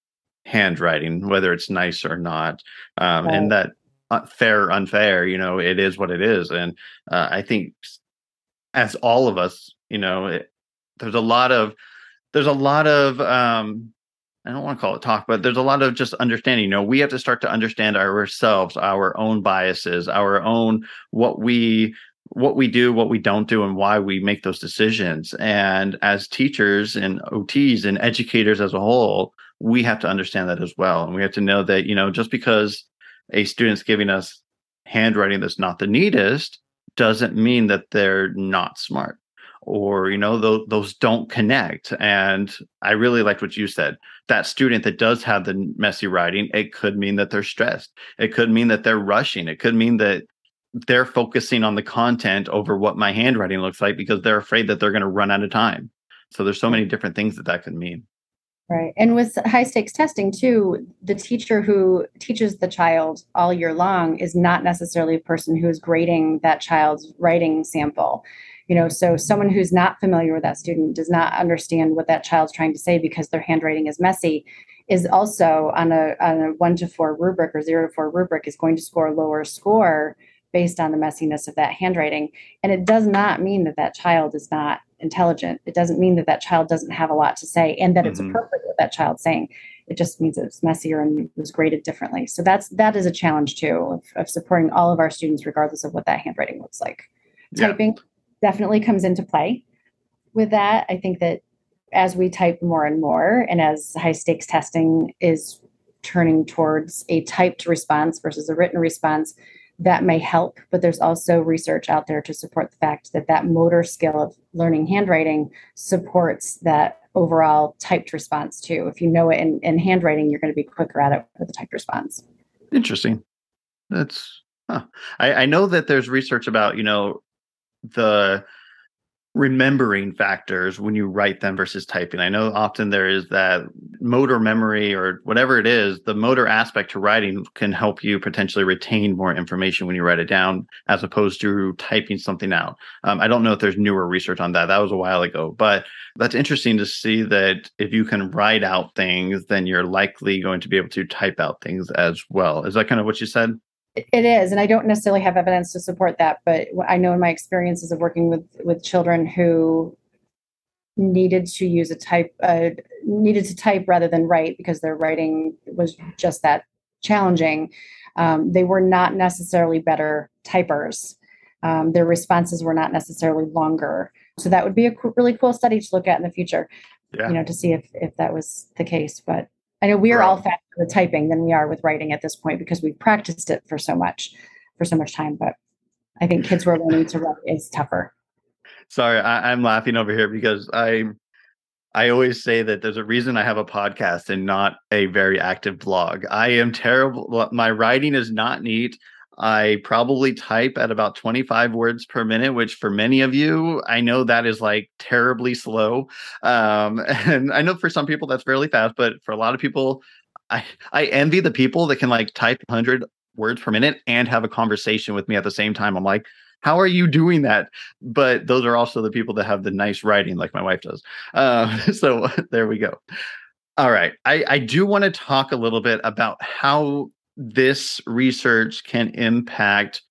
handwriting, whether it's nice or not. Um, right. And that uh, fair or unfair, you know, it is what it is. And uh, I think as all of us, you know, it, there's a lot of, there's a lot of, um, I don't want to call it talk, but there's a lot of just understanding. You know, we have to start to understand ourselves, our own biases, our own what we what we do, what we don't do, and why we make those decisions. And as teachers and OTs and educators as a whole, we have to understand that as well. And we have to know that, you know, just because a student's giving us handwriting that's not the neatest doesn't mean that they're not smart or you know those those don't connect and i really liked what you said that student that does have the messy writing it could mean that they're stressed it could mean that they're rushing it could mean that they're focusing on the content over what my handwriting looks like because they're afraid that they're going to run out of time. So there's so many different things that that could mean. Right. And with high stakes testing too, the teacher who teaches the child all year long is not necessarily a person who is grading that child's writing sample. You know, so someone who's not familiar with that student does not understand what that child's trying to say because their handwriting is messy is also on a on a one to four rubric or zero to four rubric is going to score a lower score based on the messiness of that handwriting. And it does not mean that that child is not intelligent. It doesn't mean that that child doesn't have a lot to say and that mm-hmm. it's appropriate what that child's saying. It just means it's messier and was graded differently. So that's that is a challenge too of, of supporting all of our students regardless of what that handwriting looks like. Yeah. Typing definitely comes into play with that. I think that as we type more and more and as high stakes testing is turning towards a typed response versus a written response, that may help, but there's also research out there to support the fact that that motor skill of learning handwriting supports that overall typed response too. If you know it in, in handwriting, you're going to be quicker at it with the typed response. Interesting. That's, huh. I, I know that there's research about, you know, the remembering factors when you write them versus typing. I know often there is that motor memory or whatever it is, the motor aspect to writing can help you potentially retain more information when you write it down as opposed to typing something out. Um, I don't know if there's newer research on that. That was a while ago, but that's interesting to see that if you can write out things, then you're likely going to be able to type out things as well. Is that kind of what you said? It is, and I don't necessarily have evidence to support that, but I know in my experiences of working with with children who needed to use a type uh, needed to type rather than write because their writing was just that challenging. Um, they were not necessarily better typers. Um, their responses were not necessarily longer. So that would be a co- really cool study to look at in the future. Yeah. You know, to see if if that was the case, but I know we are right. all faster with typing than we are with writing at this point because we've practiced it for so much, for so much time. But I think kids who are learning to write is tougher. Sorry, I, I'm laughing over here because I I always say that there's a reason I have a podcast and not a very active blog. I am terrible. My writing is not neat. I probably type at about 25 words per minute, which for many of you, I know that is like terribly slow. Um, and I know for some people that's fairly fast, but for a lot of people, I, I envy the people that can like type 100 words per minute and have a conversation with me at the same time. I'm like, how are you doing that? But those are also the people that have the nice writing, like my wife does. Uh, so there we go. All right. I, I do want to talk a little bit about how this research can impact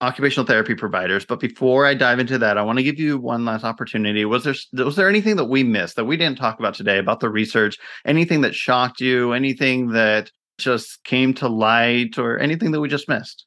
occupational therapy providers. But before I dive into that, I want to give you one last opportunity. Was there was there anything that we missed that we didn't talk about today about the research? Anything that shocked you? Anything that just came to light, or anything that we just missed?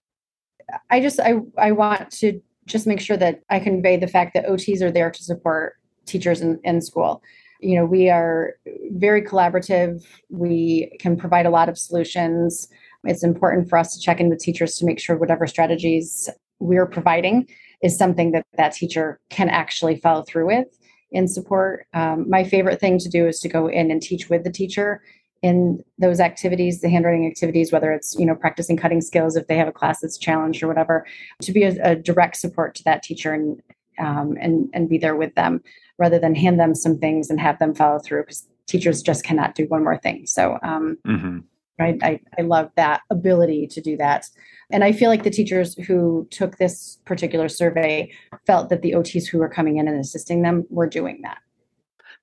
I just I I want to just make sure that I convey the fact that OTs are there to support teachers in, in school. You know, we are very collaborative. We can provide a lot of solutions. It's important for us to check in with teachers to make sure whatever strategies we're providing is something that that teacher can actually follow through with in support. Um, my favorite thing to do is to go in and teach with the teacher in those activities, the handwriting activities, whether it's you know practicing cutting skills if they have a class that's challenged or whatever, to be a, a direct support to that teacher and um, and and be there with them rather than hand them some things and have them follow through because teachers just cannot do one more thing. So um, mm-hmm. Right, I, I love that ability to do that. And I feel like the teachers who took this particular survey felt that the OTs who were coming in and assisting them were doing that.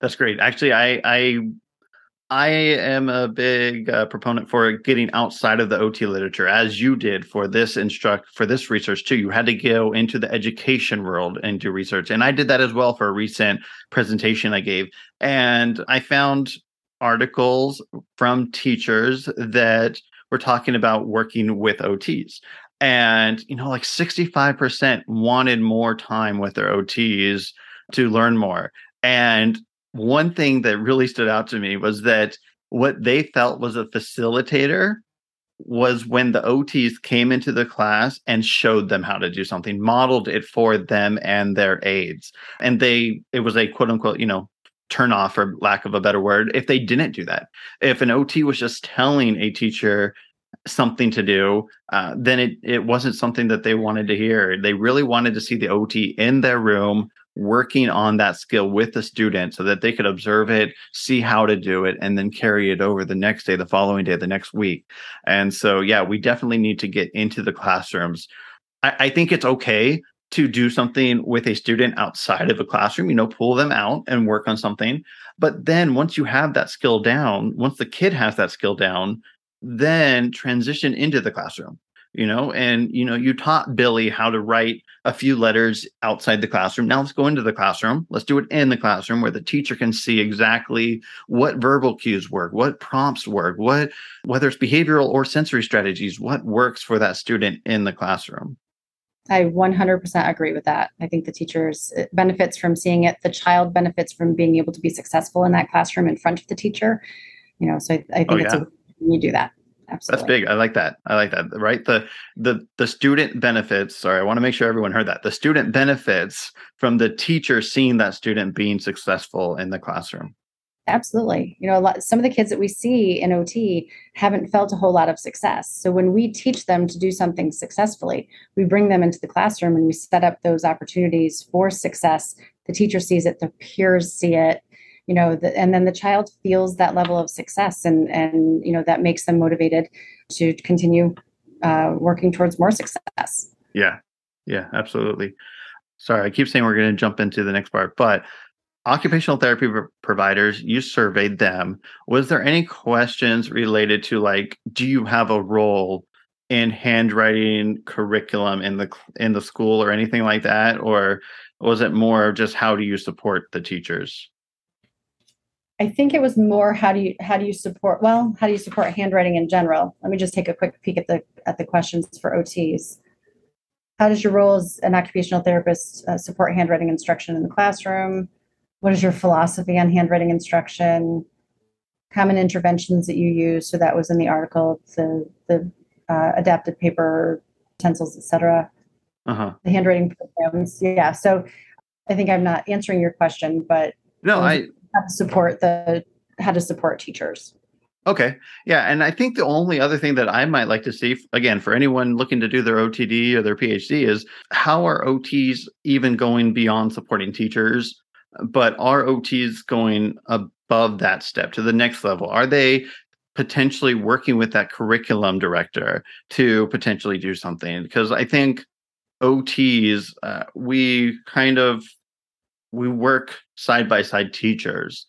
That's great. Actually, I I I am a big uh, proponent for getting outside of the OT literature, as you did for this instruct for this research too. You had to go into the education world and do research, and I did that as well for a recent presentation I gave. And I found articles from teachers that were talking about working with OTs, and you know, like sixty five percent wanted more time with their OTs to learn more. And one thing that really stood out to me was that what they felt was a facilitator was when the OTs came into the class and showed them how to do something, modeled it for them and their aides. And they, it was a quote unquote, you know, turn off for lack of a better word if they didn't do that. If an OT was just telling a teacher something to do, uh, then it, it wasn't something that they wanted to hear. They really wanted to see the OT in their room working on that skill with the student so that they could observe it, see how to do it, and then carry it over the next day, the following day, the next week. And so, yeah, we definitely need to get into the classrooms. I, I think it's okay to do something with a student outside of a classroom, you know, pull them out and work on something. But then once you have that skill down, once the kid has that skill down, then transition into the classroom you know? And you know you taught billy how to write a few letters outside the classroom. Now let's go into the classroom. Let's do it in the classroom where the teacher can see exactly what verbal cues work what prompts work what whether it's behavioral or sensory strategies what works for that student in the classroom I 100% agree with that. I think the teachers benefits from seeing it. The child benefits from being able to be successful in that classroom in front of the teacher. You know, so I, I think oh, it's yeah. a, you do that. Absolutely. That's big. I like that. I like that. Right. The the the student benefits. Sorry, I want to make sure everyone heard that. The student benefits from the teacher seeing that student being successful in the classroom. Absolutely. You know, a lot some of the kids that we see in OT haven't felt a whole lot of success. So when we teach them to do something successfully, we bring them into the classroom and we set up those opportunities for success. The teacher sees it, the peers see it, you know the, and then the child feels that level of success and and you know that makes them motivated to continue uh, working towards more success yeah yeah absolutely sorry i keep saying we're going to jump into the next part but occupational therapy providers you surveyed them was there any questions related to like do you have a role in handwriting curriculum in the in the school or anything like that or was it more just how do you support the teachers I think it was more how do you how do you support well how do you support handwriting in general? Let me just take a quick peek at the at the questions for OTs. How does your role as an occupational therapist uh, support handwriting instruction in the classroom? What is your philosophy on handwriting instruction? Common interventions that you use. So that was in the article. The the uh, adapted paper, utensils, etc. Uh-huh. The handwriting programs. Yeah. So I think I'm not answering your question, but no, I how to support the how to support teachers. Okay. Yeah. And I think the only other thing that I might like to see, again, for anyone looking to do their OTD or their PhD, is how are OTs even going beyond supporting teachers, but are OTs going above that step to the next level? Are they potentially working with that curriculum director to potentially do something? Because I think OTs, uh, we kind of we work side by side teachers.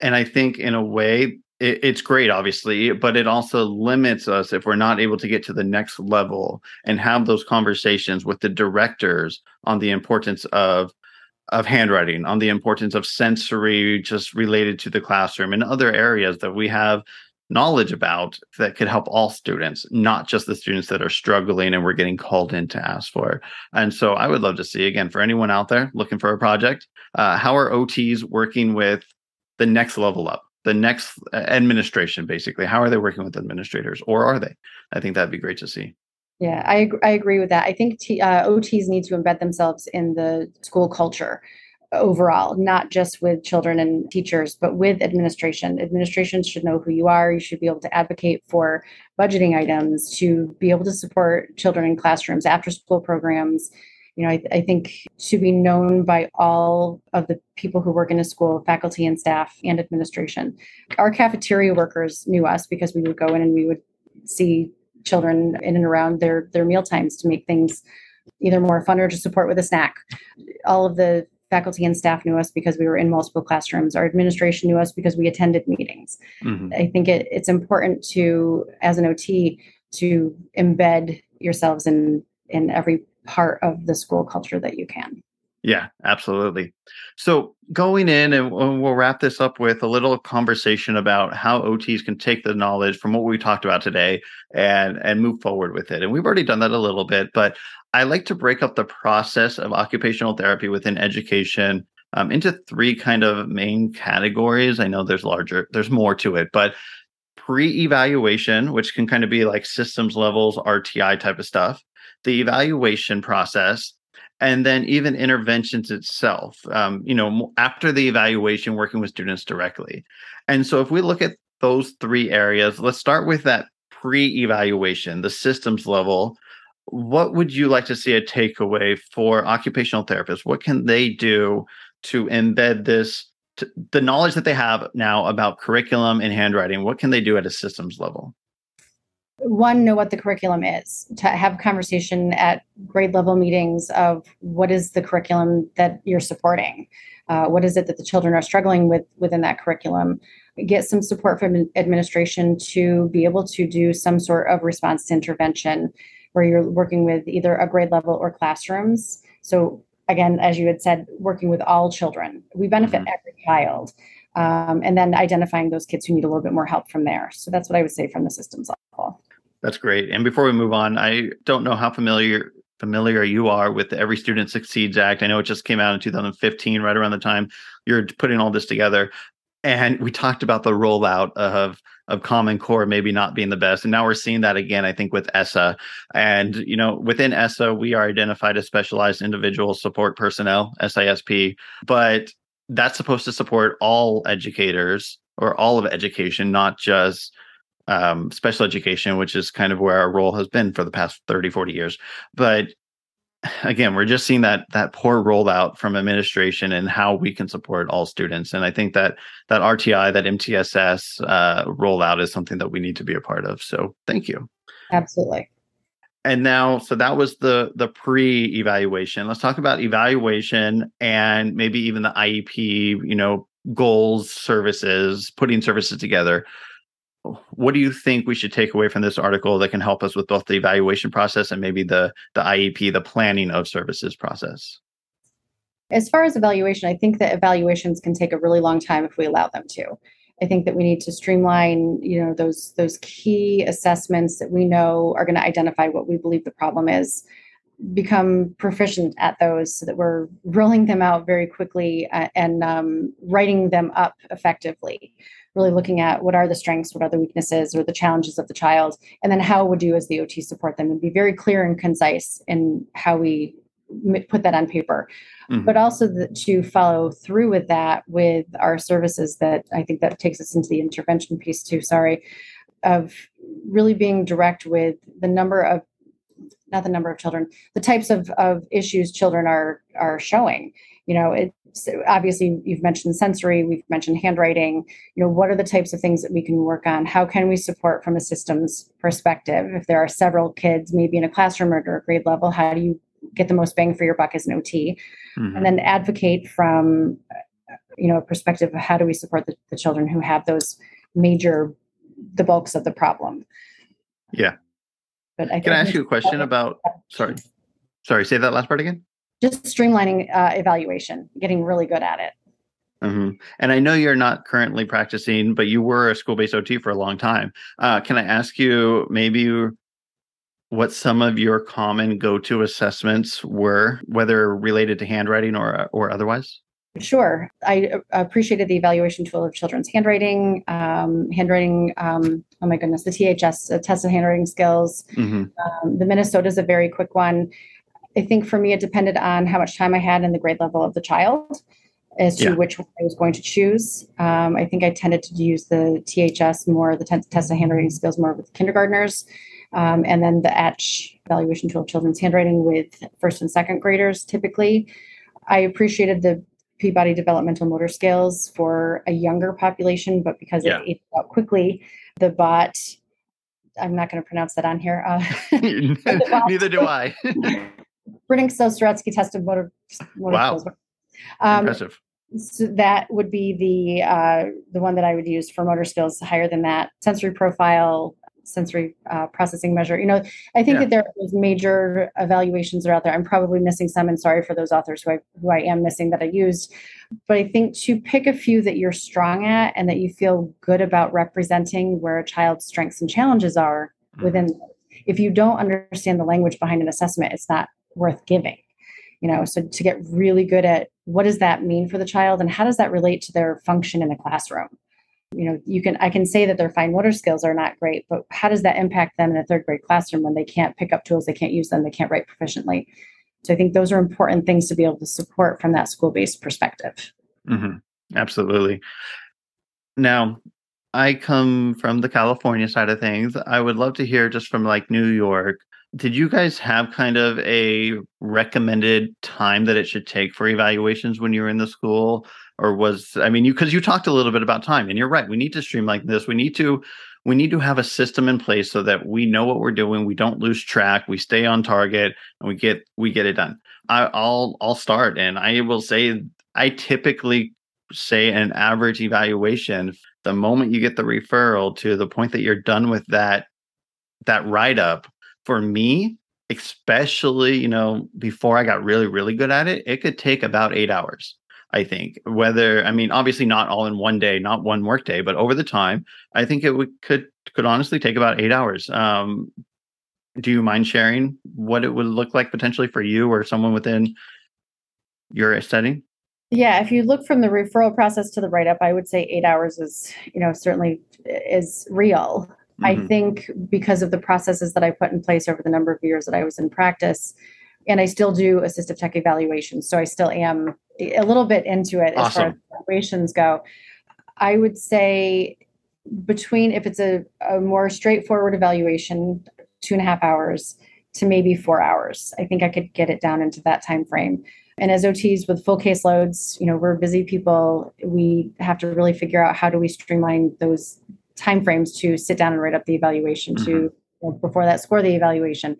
And I think in a way, it, it's great, obviously, but it also limits us if we're not able to get to the next level and have those conversations with the directors on the importance of of handwriting, on the importance of sensory, just related to the classroom and other areas that we have knowledge about that could help all students, not just the students that are struggling and we're getting called in to ask for. And so I would love to see again for anyone out there looking for a project, uh, how are OTs working with the next level up? The next uh, administration, basically, how are they working with administrators, or are they? I think that'd be great to see. Yeah, I, I agree with that. I think T, uh, OTs need to embed themselves in the school culture overall, not just with children and teachers, but with administration. Administration should know who you are. You should be able to advocate for budgeting items, to be able to support children in classrooms, after school programs. You know, I, I think to be known by all of the people who work in a school, faculty and staff and administration. Our cafeteria workers knew us because we would go in and we would see children in and around their their meal times to make things either more fun or to support with a snack. All of the faculty and staff knew us because we were in multiple classrooms. Our administration knew us because we attended meetings. Mm-hmm. I think it, it's important to, as an OT, to embed yourselves in in every part of the school culture that you can. Yeah, absolutely. So going in and we'll wrap this up with a little conversation about how OTs can take the knowledge from what we talked about today and and move forward with it. And we've already done that a little bit, but I like to break up the process of occupational therapy within education um, into three kind of main categories. I know there's larger, there's more to it, but pre-evaluation, which can kind of be like systems levels, RTI type of stuff, the evaluation process, and then even interventions itself um, you know after the evaluation working with students directly. And so if we look at those three areas let's start with that pre-evaluation the systems level. What would you like to see a takeaway for occupational therapists? What can they do to embed this to, the knowledge that they have now about curriculum and handwriting? What can they do at a systems level one know what the curriculum is to have conversation at grade level meetings of what is the curriculum that you're supporting? Uh, what is it that the children are struggling with within that curriculum? Get some support from administration to be able to do some sort of response to intervention where you're working with either a grade level or classrooms. So again as you had said working with all children. We benefit mm-hmm. every child um, and then identifying those kids who need a little bit more help from there. So that's what i would say from the systems level that's great. And before we move on, I don't know how familiar familiar you are with the Every Student Succeeds Act. I know it just came out in 2015, right around the time you're putting all this together. And we talked about the rollout of of Common Core maybe not being the best, and now we're seeing that again. I think with ESSA, and you know within ESSA we are identified as specialized individual support personnel (SISP), but that's supposed to support all educators or all of education, not just um, special education, which is kind of where our role has been for the past 30, 40 years. But again, we're just seeing that that poor rollout from administration and how we can support all students. And I think that that RTI, that MTSS uh, rollout is something that we need to be a part of. So thank you. Absolutely. And now, so that was the the pre-evaluation. Let's talk about evaluation and maybe even the IEP. You know, goals, services, putting services together what do you think we should take away from this article that can help us with both the evaluation process and maybe the the IEP, the planning of services process? As far as evaluation, I think that evaluations can take a really long time if we allow them to. I think that we need to streamline, you know, those those key assessments that we know are going to identify what we believe the problem is, become proficient at those so that we're rolling them out very quickly uh, and um, writing them up effectively really looking at what are the strengths, what are the weaknesses, or the challenges of the child, and then how would you as the OT support them and be very clear and concise in how we put that on paper. Mm-hmm. But also the, to follow through with that with our services that I think that takes us into the intervention piece too, sorry, of really being direct with the number of not the number of children, the types of, of issues children are are showing. You know, it, so obviously you've mentioned sensory we've mentioned handwriting. You know what are the types of things that we can work on? How can we support from a systems perspective? If there are several kids maybe in a classroom or a grade level how do you get the most bang for your buck as an ot mm-hmm. and then advocate from you know a perspective of how do we support the, the children who have those major the bulks of the problem. Yeah but I can i ask you a question about sorry sorry say that last part again just streamlining uh, evaluation, getting really good at it. Mm-hmm. And I know you're not currently practicing, but you were a school based OT for a long time. Uh, can I ask you maybe what some of your common go to assessments were, whether related to handwriting or, or otherwise? Sure. I appreciated the evaluation tool of children's handwriting, um, handwriting, um, oh my goodness, the THS, uh, test of handwriting skills. Mm-hmm. Um, the Minnesota is a very quick one. I think for me, it depended on how much time I had and the grade level of the child as to yeah. which one I was going to choose. Um, I think I tended to use the THS more, the t- test of handwriting skills more with kindergartners, um, and then the Etch evaluation tool of children's handwriting with first and second graders typically. I appreciated the Peabody developmental motor skills for a younger population, but because yeah. it aged out quickly, the bot, I'm not going to pronounce that on here. Uh, Neither do I. Bruininks-Oseretsky tested motor, motor wow. skills. Um, Impressive. So that would be the uh, the one that I would use for motor skills. Higher than that, sensory profile, sensory uh, processing measure. You know, I think yeah. that there are major evaluations that are out there. I'm probably missing some, and sorry for those authors who I who I am missing that I used. But I think to pick a few that you're strong at and that you feel good about representing where a child's strengths and challenges are mm-hmm. within. If you don't understand the language behind an assessment, it's not worth giving. You know, so to get really good at what does that mean for the child and how does that relate to their function in the classroom you know you can i can say that their fine motor skills are not great but how does that impact them in a third grade classroom when they can't pick up tools they can't use them they can't write proficiently? So i think those are important things to be able to support from that school-based perspective. Mm-hmm. absolutely. Now i come from the california side of things. I would love to hear just from like new york. Did you guys have kind of a recommended time that it should take for evaluations when you were in the school or was i mean you because you talked a little bit about time and you're right we need to stream like this we need to we need to have a system in place so that we know what we're doing we don't lose track we stay on target and we get we get it done. I, i'll i'll start and i will say i typically say an average evaluation the moment you get the referral to the point that you're done with that that write up for me especially you know before i got really really good at it it could take about eight hours I think whether I mean obviously not all in one day, not one work day, but over the time, I think it would could could honestly take about eight hours. Um, do you mind sharing what it would look like potentially for you or someone within your setting? Yeah, if you look from the referral process to the write up, I would say eight hours is you know certainly is real. Mm-hmm. I think because of the processes that I put in place over the number of years that I was in practice, and I still do assistive tech evaluations. So I still am a little bit into it awesome. as far as evaluations go. I would say between if it's a, a more straightforward evaluation, two and a half hours to maybe four hours. I think I could get it down into that time frame. And as OTs with full caseloads, you know, we're busy people. We have to really figure out how do we streamline those timeframes to sit down and write up the evaluation mm-hmm. to you know, before that score the evaluation.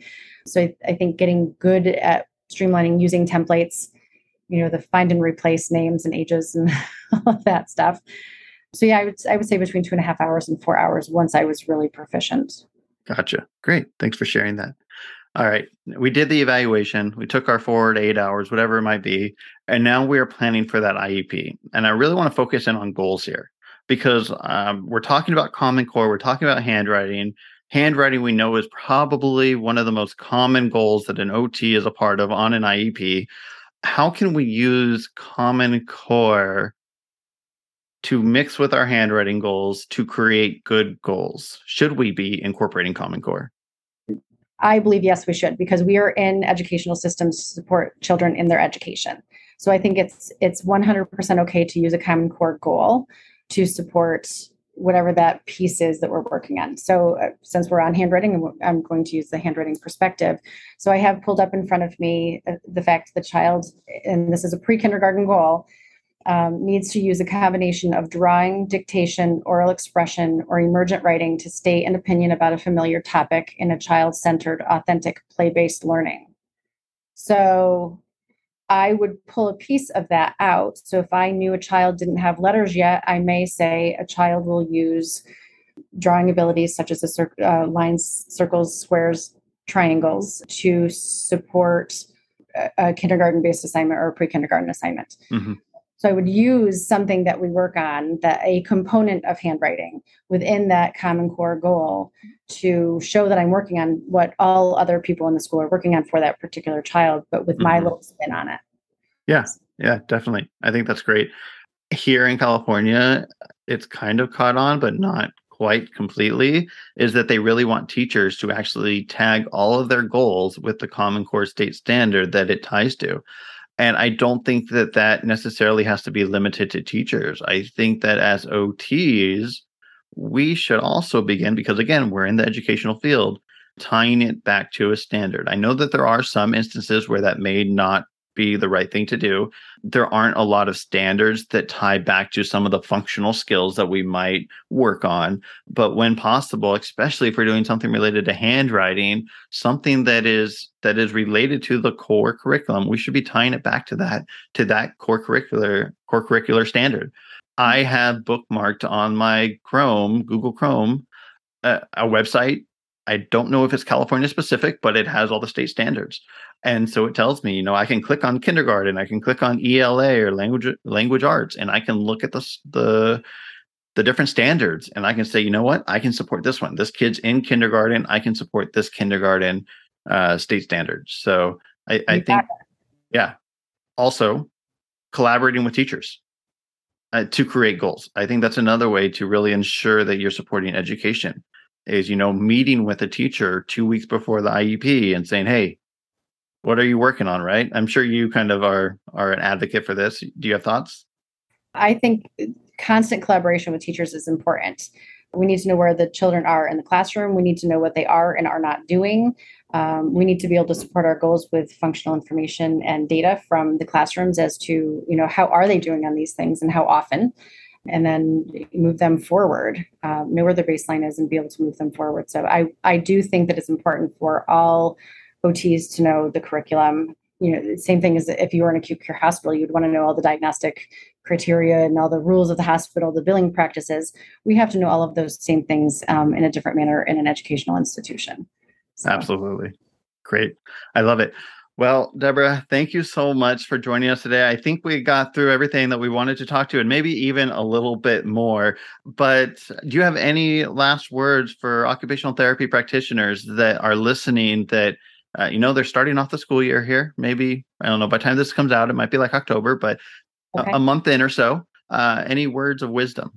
So I, I think getting good at streamlining using templates, you know, the find and replace names and ages and all of that stuff. So yeah, I would I would say between two and a half hours and four hours once I was really proficient. Gotcha. Great. Thanks for sharing that. All right. We did the evaluation. We took our forward eight hours, whatever it might be. And now we are planning for that IEP. And I really want to focus in on goals here because um, we're talking about Common Core, we're talking about handwriting, handwriting we know is probably one of the most common goals that an OT is a part of on an IEP. How can we use Common Core to mix with our handwriting goals to create good goals? Should we be incorporating Common Core? I believe yes, we should because we are in educational systems to support children in their education. So I think it's it's 100% okay to use a Common Core goal to support whatever that piece is that we're working on. So, uh, since we're on handwriting, I'm going to use the handwriting perspective. So, I have pulled up in front of me uh, the fact the child, and this is a pre kindergarten goal, um, needs to use a combination of drawing, dictation, oral expression, or emergent writing to state an opinion about a familiar topic in a child centered, authentic, play based learning. So, I would pull a piece of that out. So if I knew a child didn't have letters yet, I may say a child will use drawing abilities such as the cir- uh, lines, circles, squares, triangles to support a, a kindergarten based assignment or a pre kindergarten assignment. Mm-hmm. So I would use something that we work on, that a component of handwriting within that Common Core goal to show that I'm working on what all other people in the school are working on for that particular child, but with mm-hmm. my little spin on it. Yeah, yeah, definitely. I think that's great. Here in California, it's kind of caught on, but not quite completely. Is that they really want teachers to actually tag all of their goals with the Common Core state standard that it ties to. And I don't think that that necessarily has to be limited to teachers. I think that as OTs, we should also begin, because again, we're in the educational field, tying it back to a standard. I know that there are some instances where that may not be the right thing to do. There aren't a lot of standards that tie back to some of the functional skills that we might work on. But when possible, especially if we're doing something related to handwriting, something that is that is related to the core curriculum, we should be tying it back to that, to that core curricular, core curricular standard. I have bookmarked on my Chrome, Google Chrome, uh, a website I don't know if it's California specific, but it has all the state standards. And so it tells me, you know, I can click on kindergarten, I can click on ELA or language language arts, and I can look at the the the different standards, and I can say, you know what, I can support this one. This kid's in kindergarten, I can support this kindergarten uh, state standards. So I, I think, yeah. Also, collaborating with teachers. Uh, to create goals. I think that's another way to really ensure that you're supporting education is you know meeting with a teacher two weeks before the IEP and saying, "Hey, what are you working on?" Right? I'm sure you kind of are are an advocate for this. Do you have thoughts? I think constant collaboration with teachers is important. We need to know where the children are in the classroom. We need to know what they are and are not doing. Um, we need to be able to support our goals with functional information and data from the classrooms as to you know how are they doing on these things and how often and then move them forward, uh, know where the baseline is, and be able to move them forward. So I, I do think that it's important for all OTs to know the curriculum. You know, same thing as if you were in acute care hospital, you'd want to know all the diagnostic criteria and all the rules of the hospital, the billing practices. We have to know all of those same things um, in a different manner in an educational institution. So. Absolutely. Great. I love it. Well, Debra, thank you so much for joining us today. I think we got through everything that we wanted to talk to and maybe even a little bit more. But do you have any last words for occupational therapy practitioners that are listening that uh, you know they're starting off the school year here maybe i don't know by the time this comes out it might be like october but okay. a, a, month in or so uh, any words of wisdom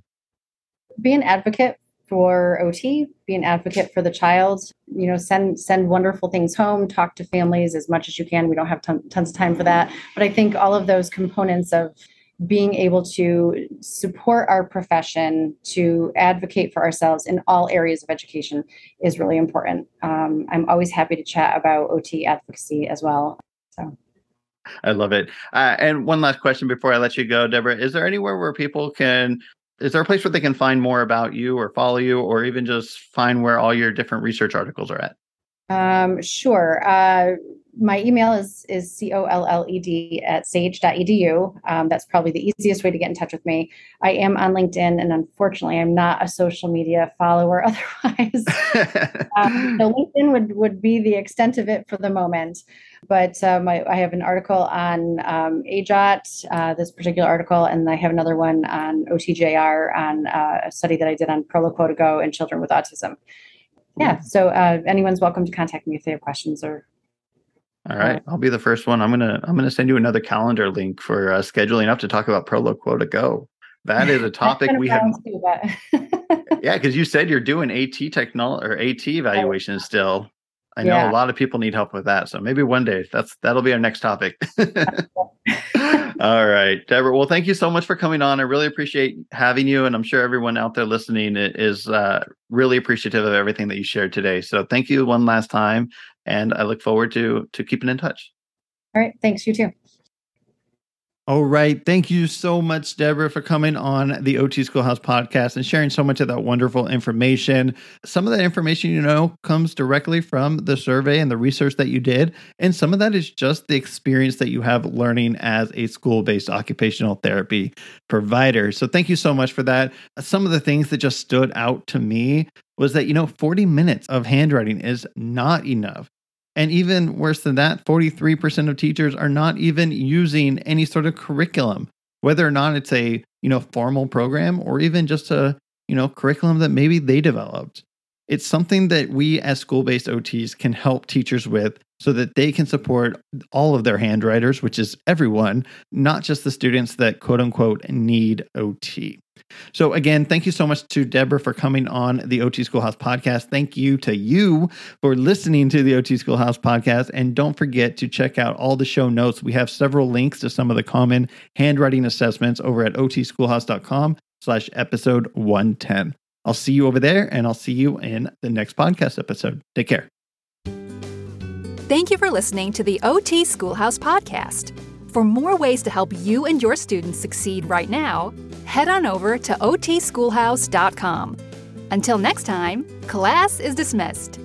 be an advocate for OT, be an advocate for the child. You know, send send wonderful things home. Talk to families as much as you can. We don't have ton, tons of time for that, but I think all of those components of being able to support our profession, to advocate for ourselves in all areas of education is really important. Um, I'm always happy to chat about OT advocacy as well. So. I love it. Uh, and one last question before I let you go, Debra. Is there anywhere where people can is there a place where they can find more about you or follow you or even just find where all your different research articles are at? Um, sure. Uh, my email is is c-o-l-l-e-d at sage.edu um, that's probably the easiest way to get in touch with me i am on linkedin and unfortunately i'm not a social media follower otherwise um, so linkedin would would be the extent of it for the moment but um, I, I, have an article on um, AJOT, uh, this particular article, and I have another one on OTJR on uh, a study that I did on Proloquo Go and children with autism. Yeah, so uh, anyone's welcome to contact me if they have questions or all right, I'll be the first one. I'm gonna I'm gonna send you another calendar link for uh, scheduling up to talk about Proloquo2Go. That is a topic we have. Yeah, because you said you're doing AT technology or AT evaluation still. I know yeah. a lot of people need help with that, so maybe one day that's that'll be our next topic. All right, Debra. Well, thank you so much for coming on. I really appreciate having you, and I'm sure everyone out there listening is uh, really appreciative of everything that you shared today. So, thank you one last time, and I look forward to to keeping in touch. All right. Thanks. You too. All right. Thank you so much, Debra, for coming on the OT Schoolhouse podcast and sharing so much of that wonderful information. Some of that information, you know, comes directly from the survey and the research that you did. And some of that is just the experience that you have learning as a school based occupational therapy provider. So thank you so much for that. Some of the things that just stood out to me was that, you know, 40 minutes of handwriting is not enough. And even worse than that, 43% of teachers are not even using any sort of curriculum whether or not it's a, you know, formal program or even just a, you know, curriculum that maybe they developed. It's something that we as school based OTs can help teachers with so that they can support all of their handwriters, which is everyone, not just the students that quote unquote need OT. So, again, thank you so much to Debra for coming on the OT Schoolhouse podcast. Thank you to you for listening to the OT Schoolhouse podcast. And don't forget to check out all the show notes. We have several links to some of the common handwriting assessments over at otschoolhouse.com slash episode 110. I'll see you over there and I'll see you in the next podcast episode. Take care. Thank you for listening to the OT Schoolhouse podcast. For more ways to help you and your students succeed right now, head on over to otschoolhouse.com. Until next time, class is dismissed.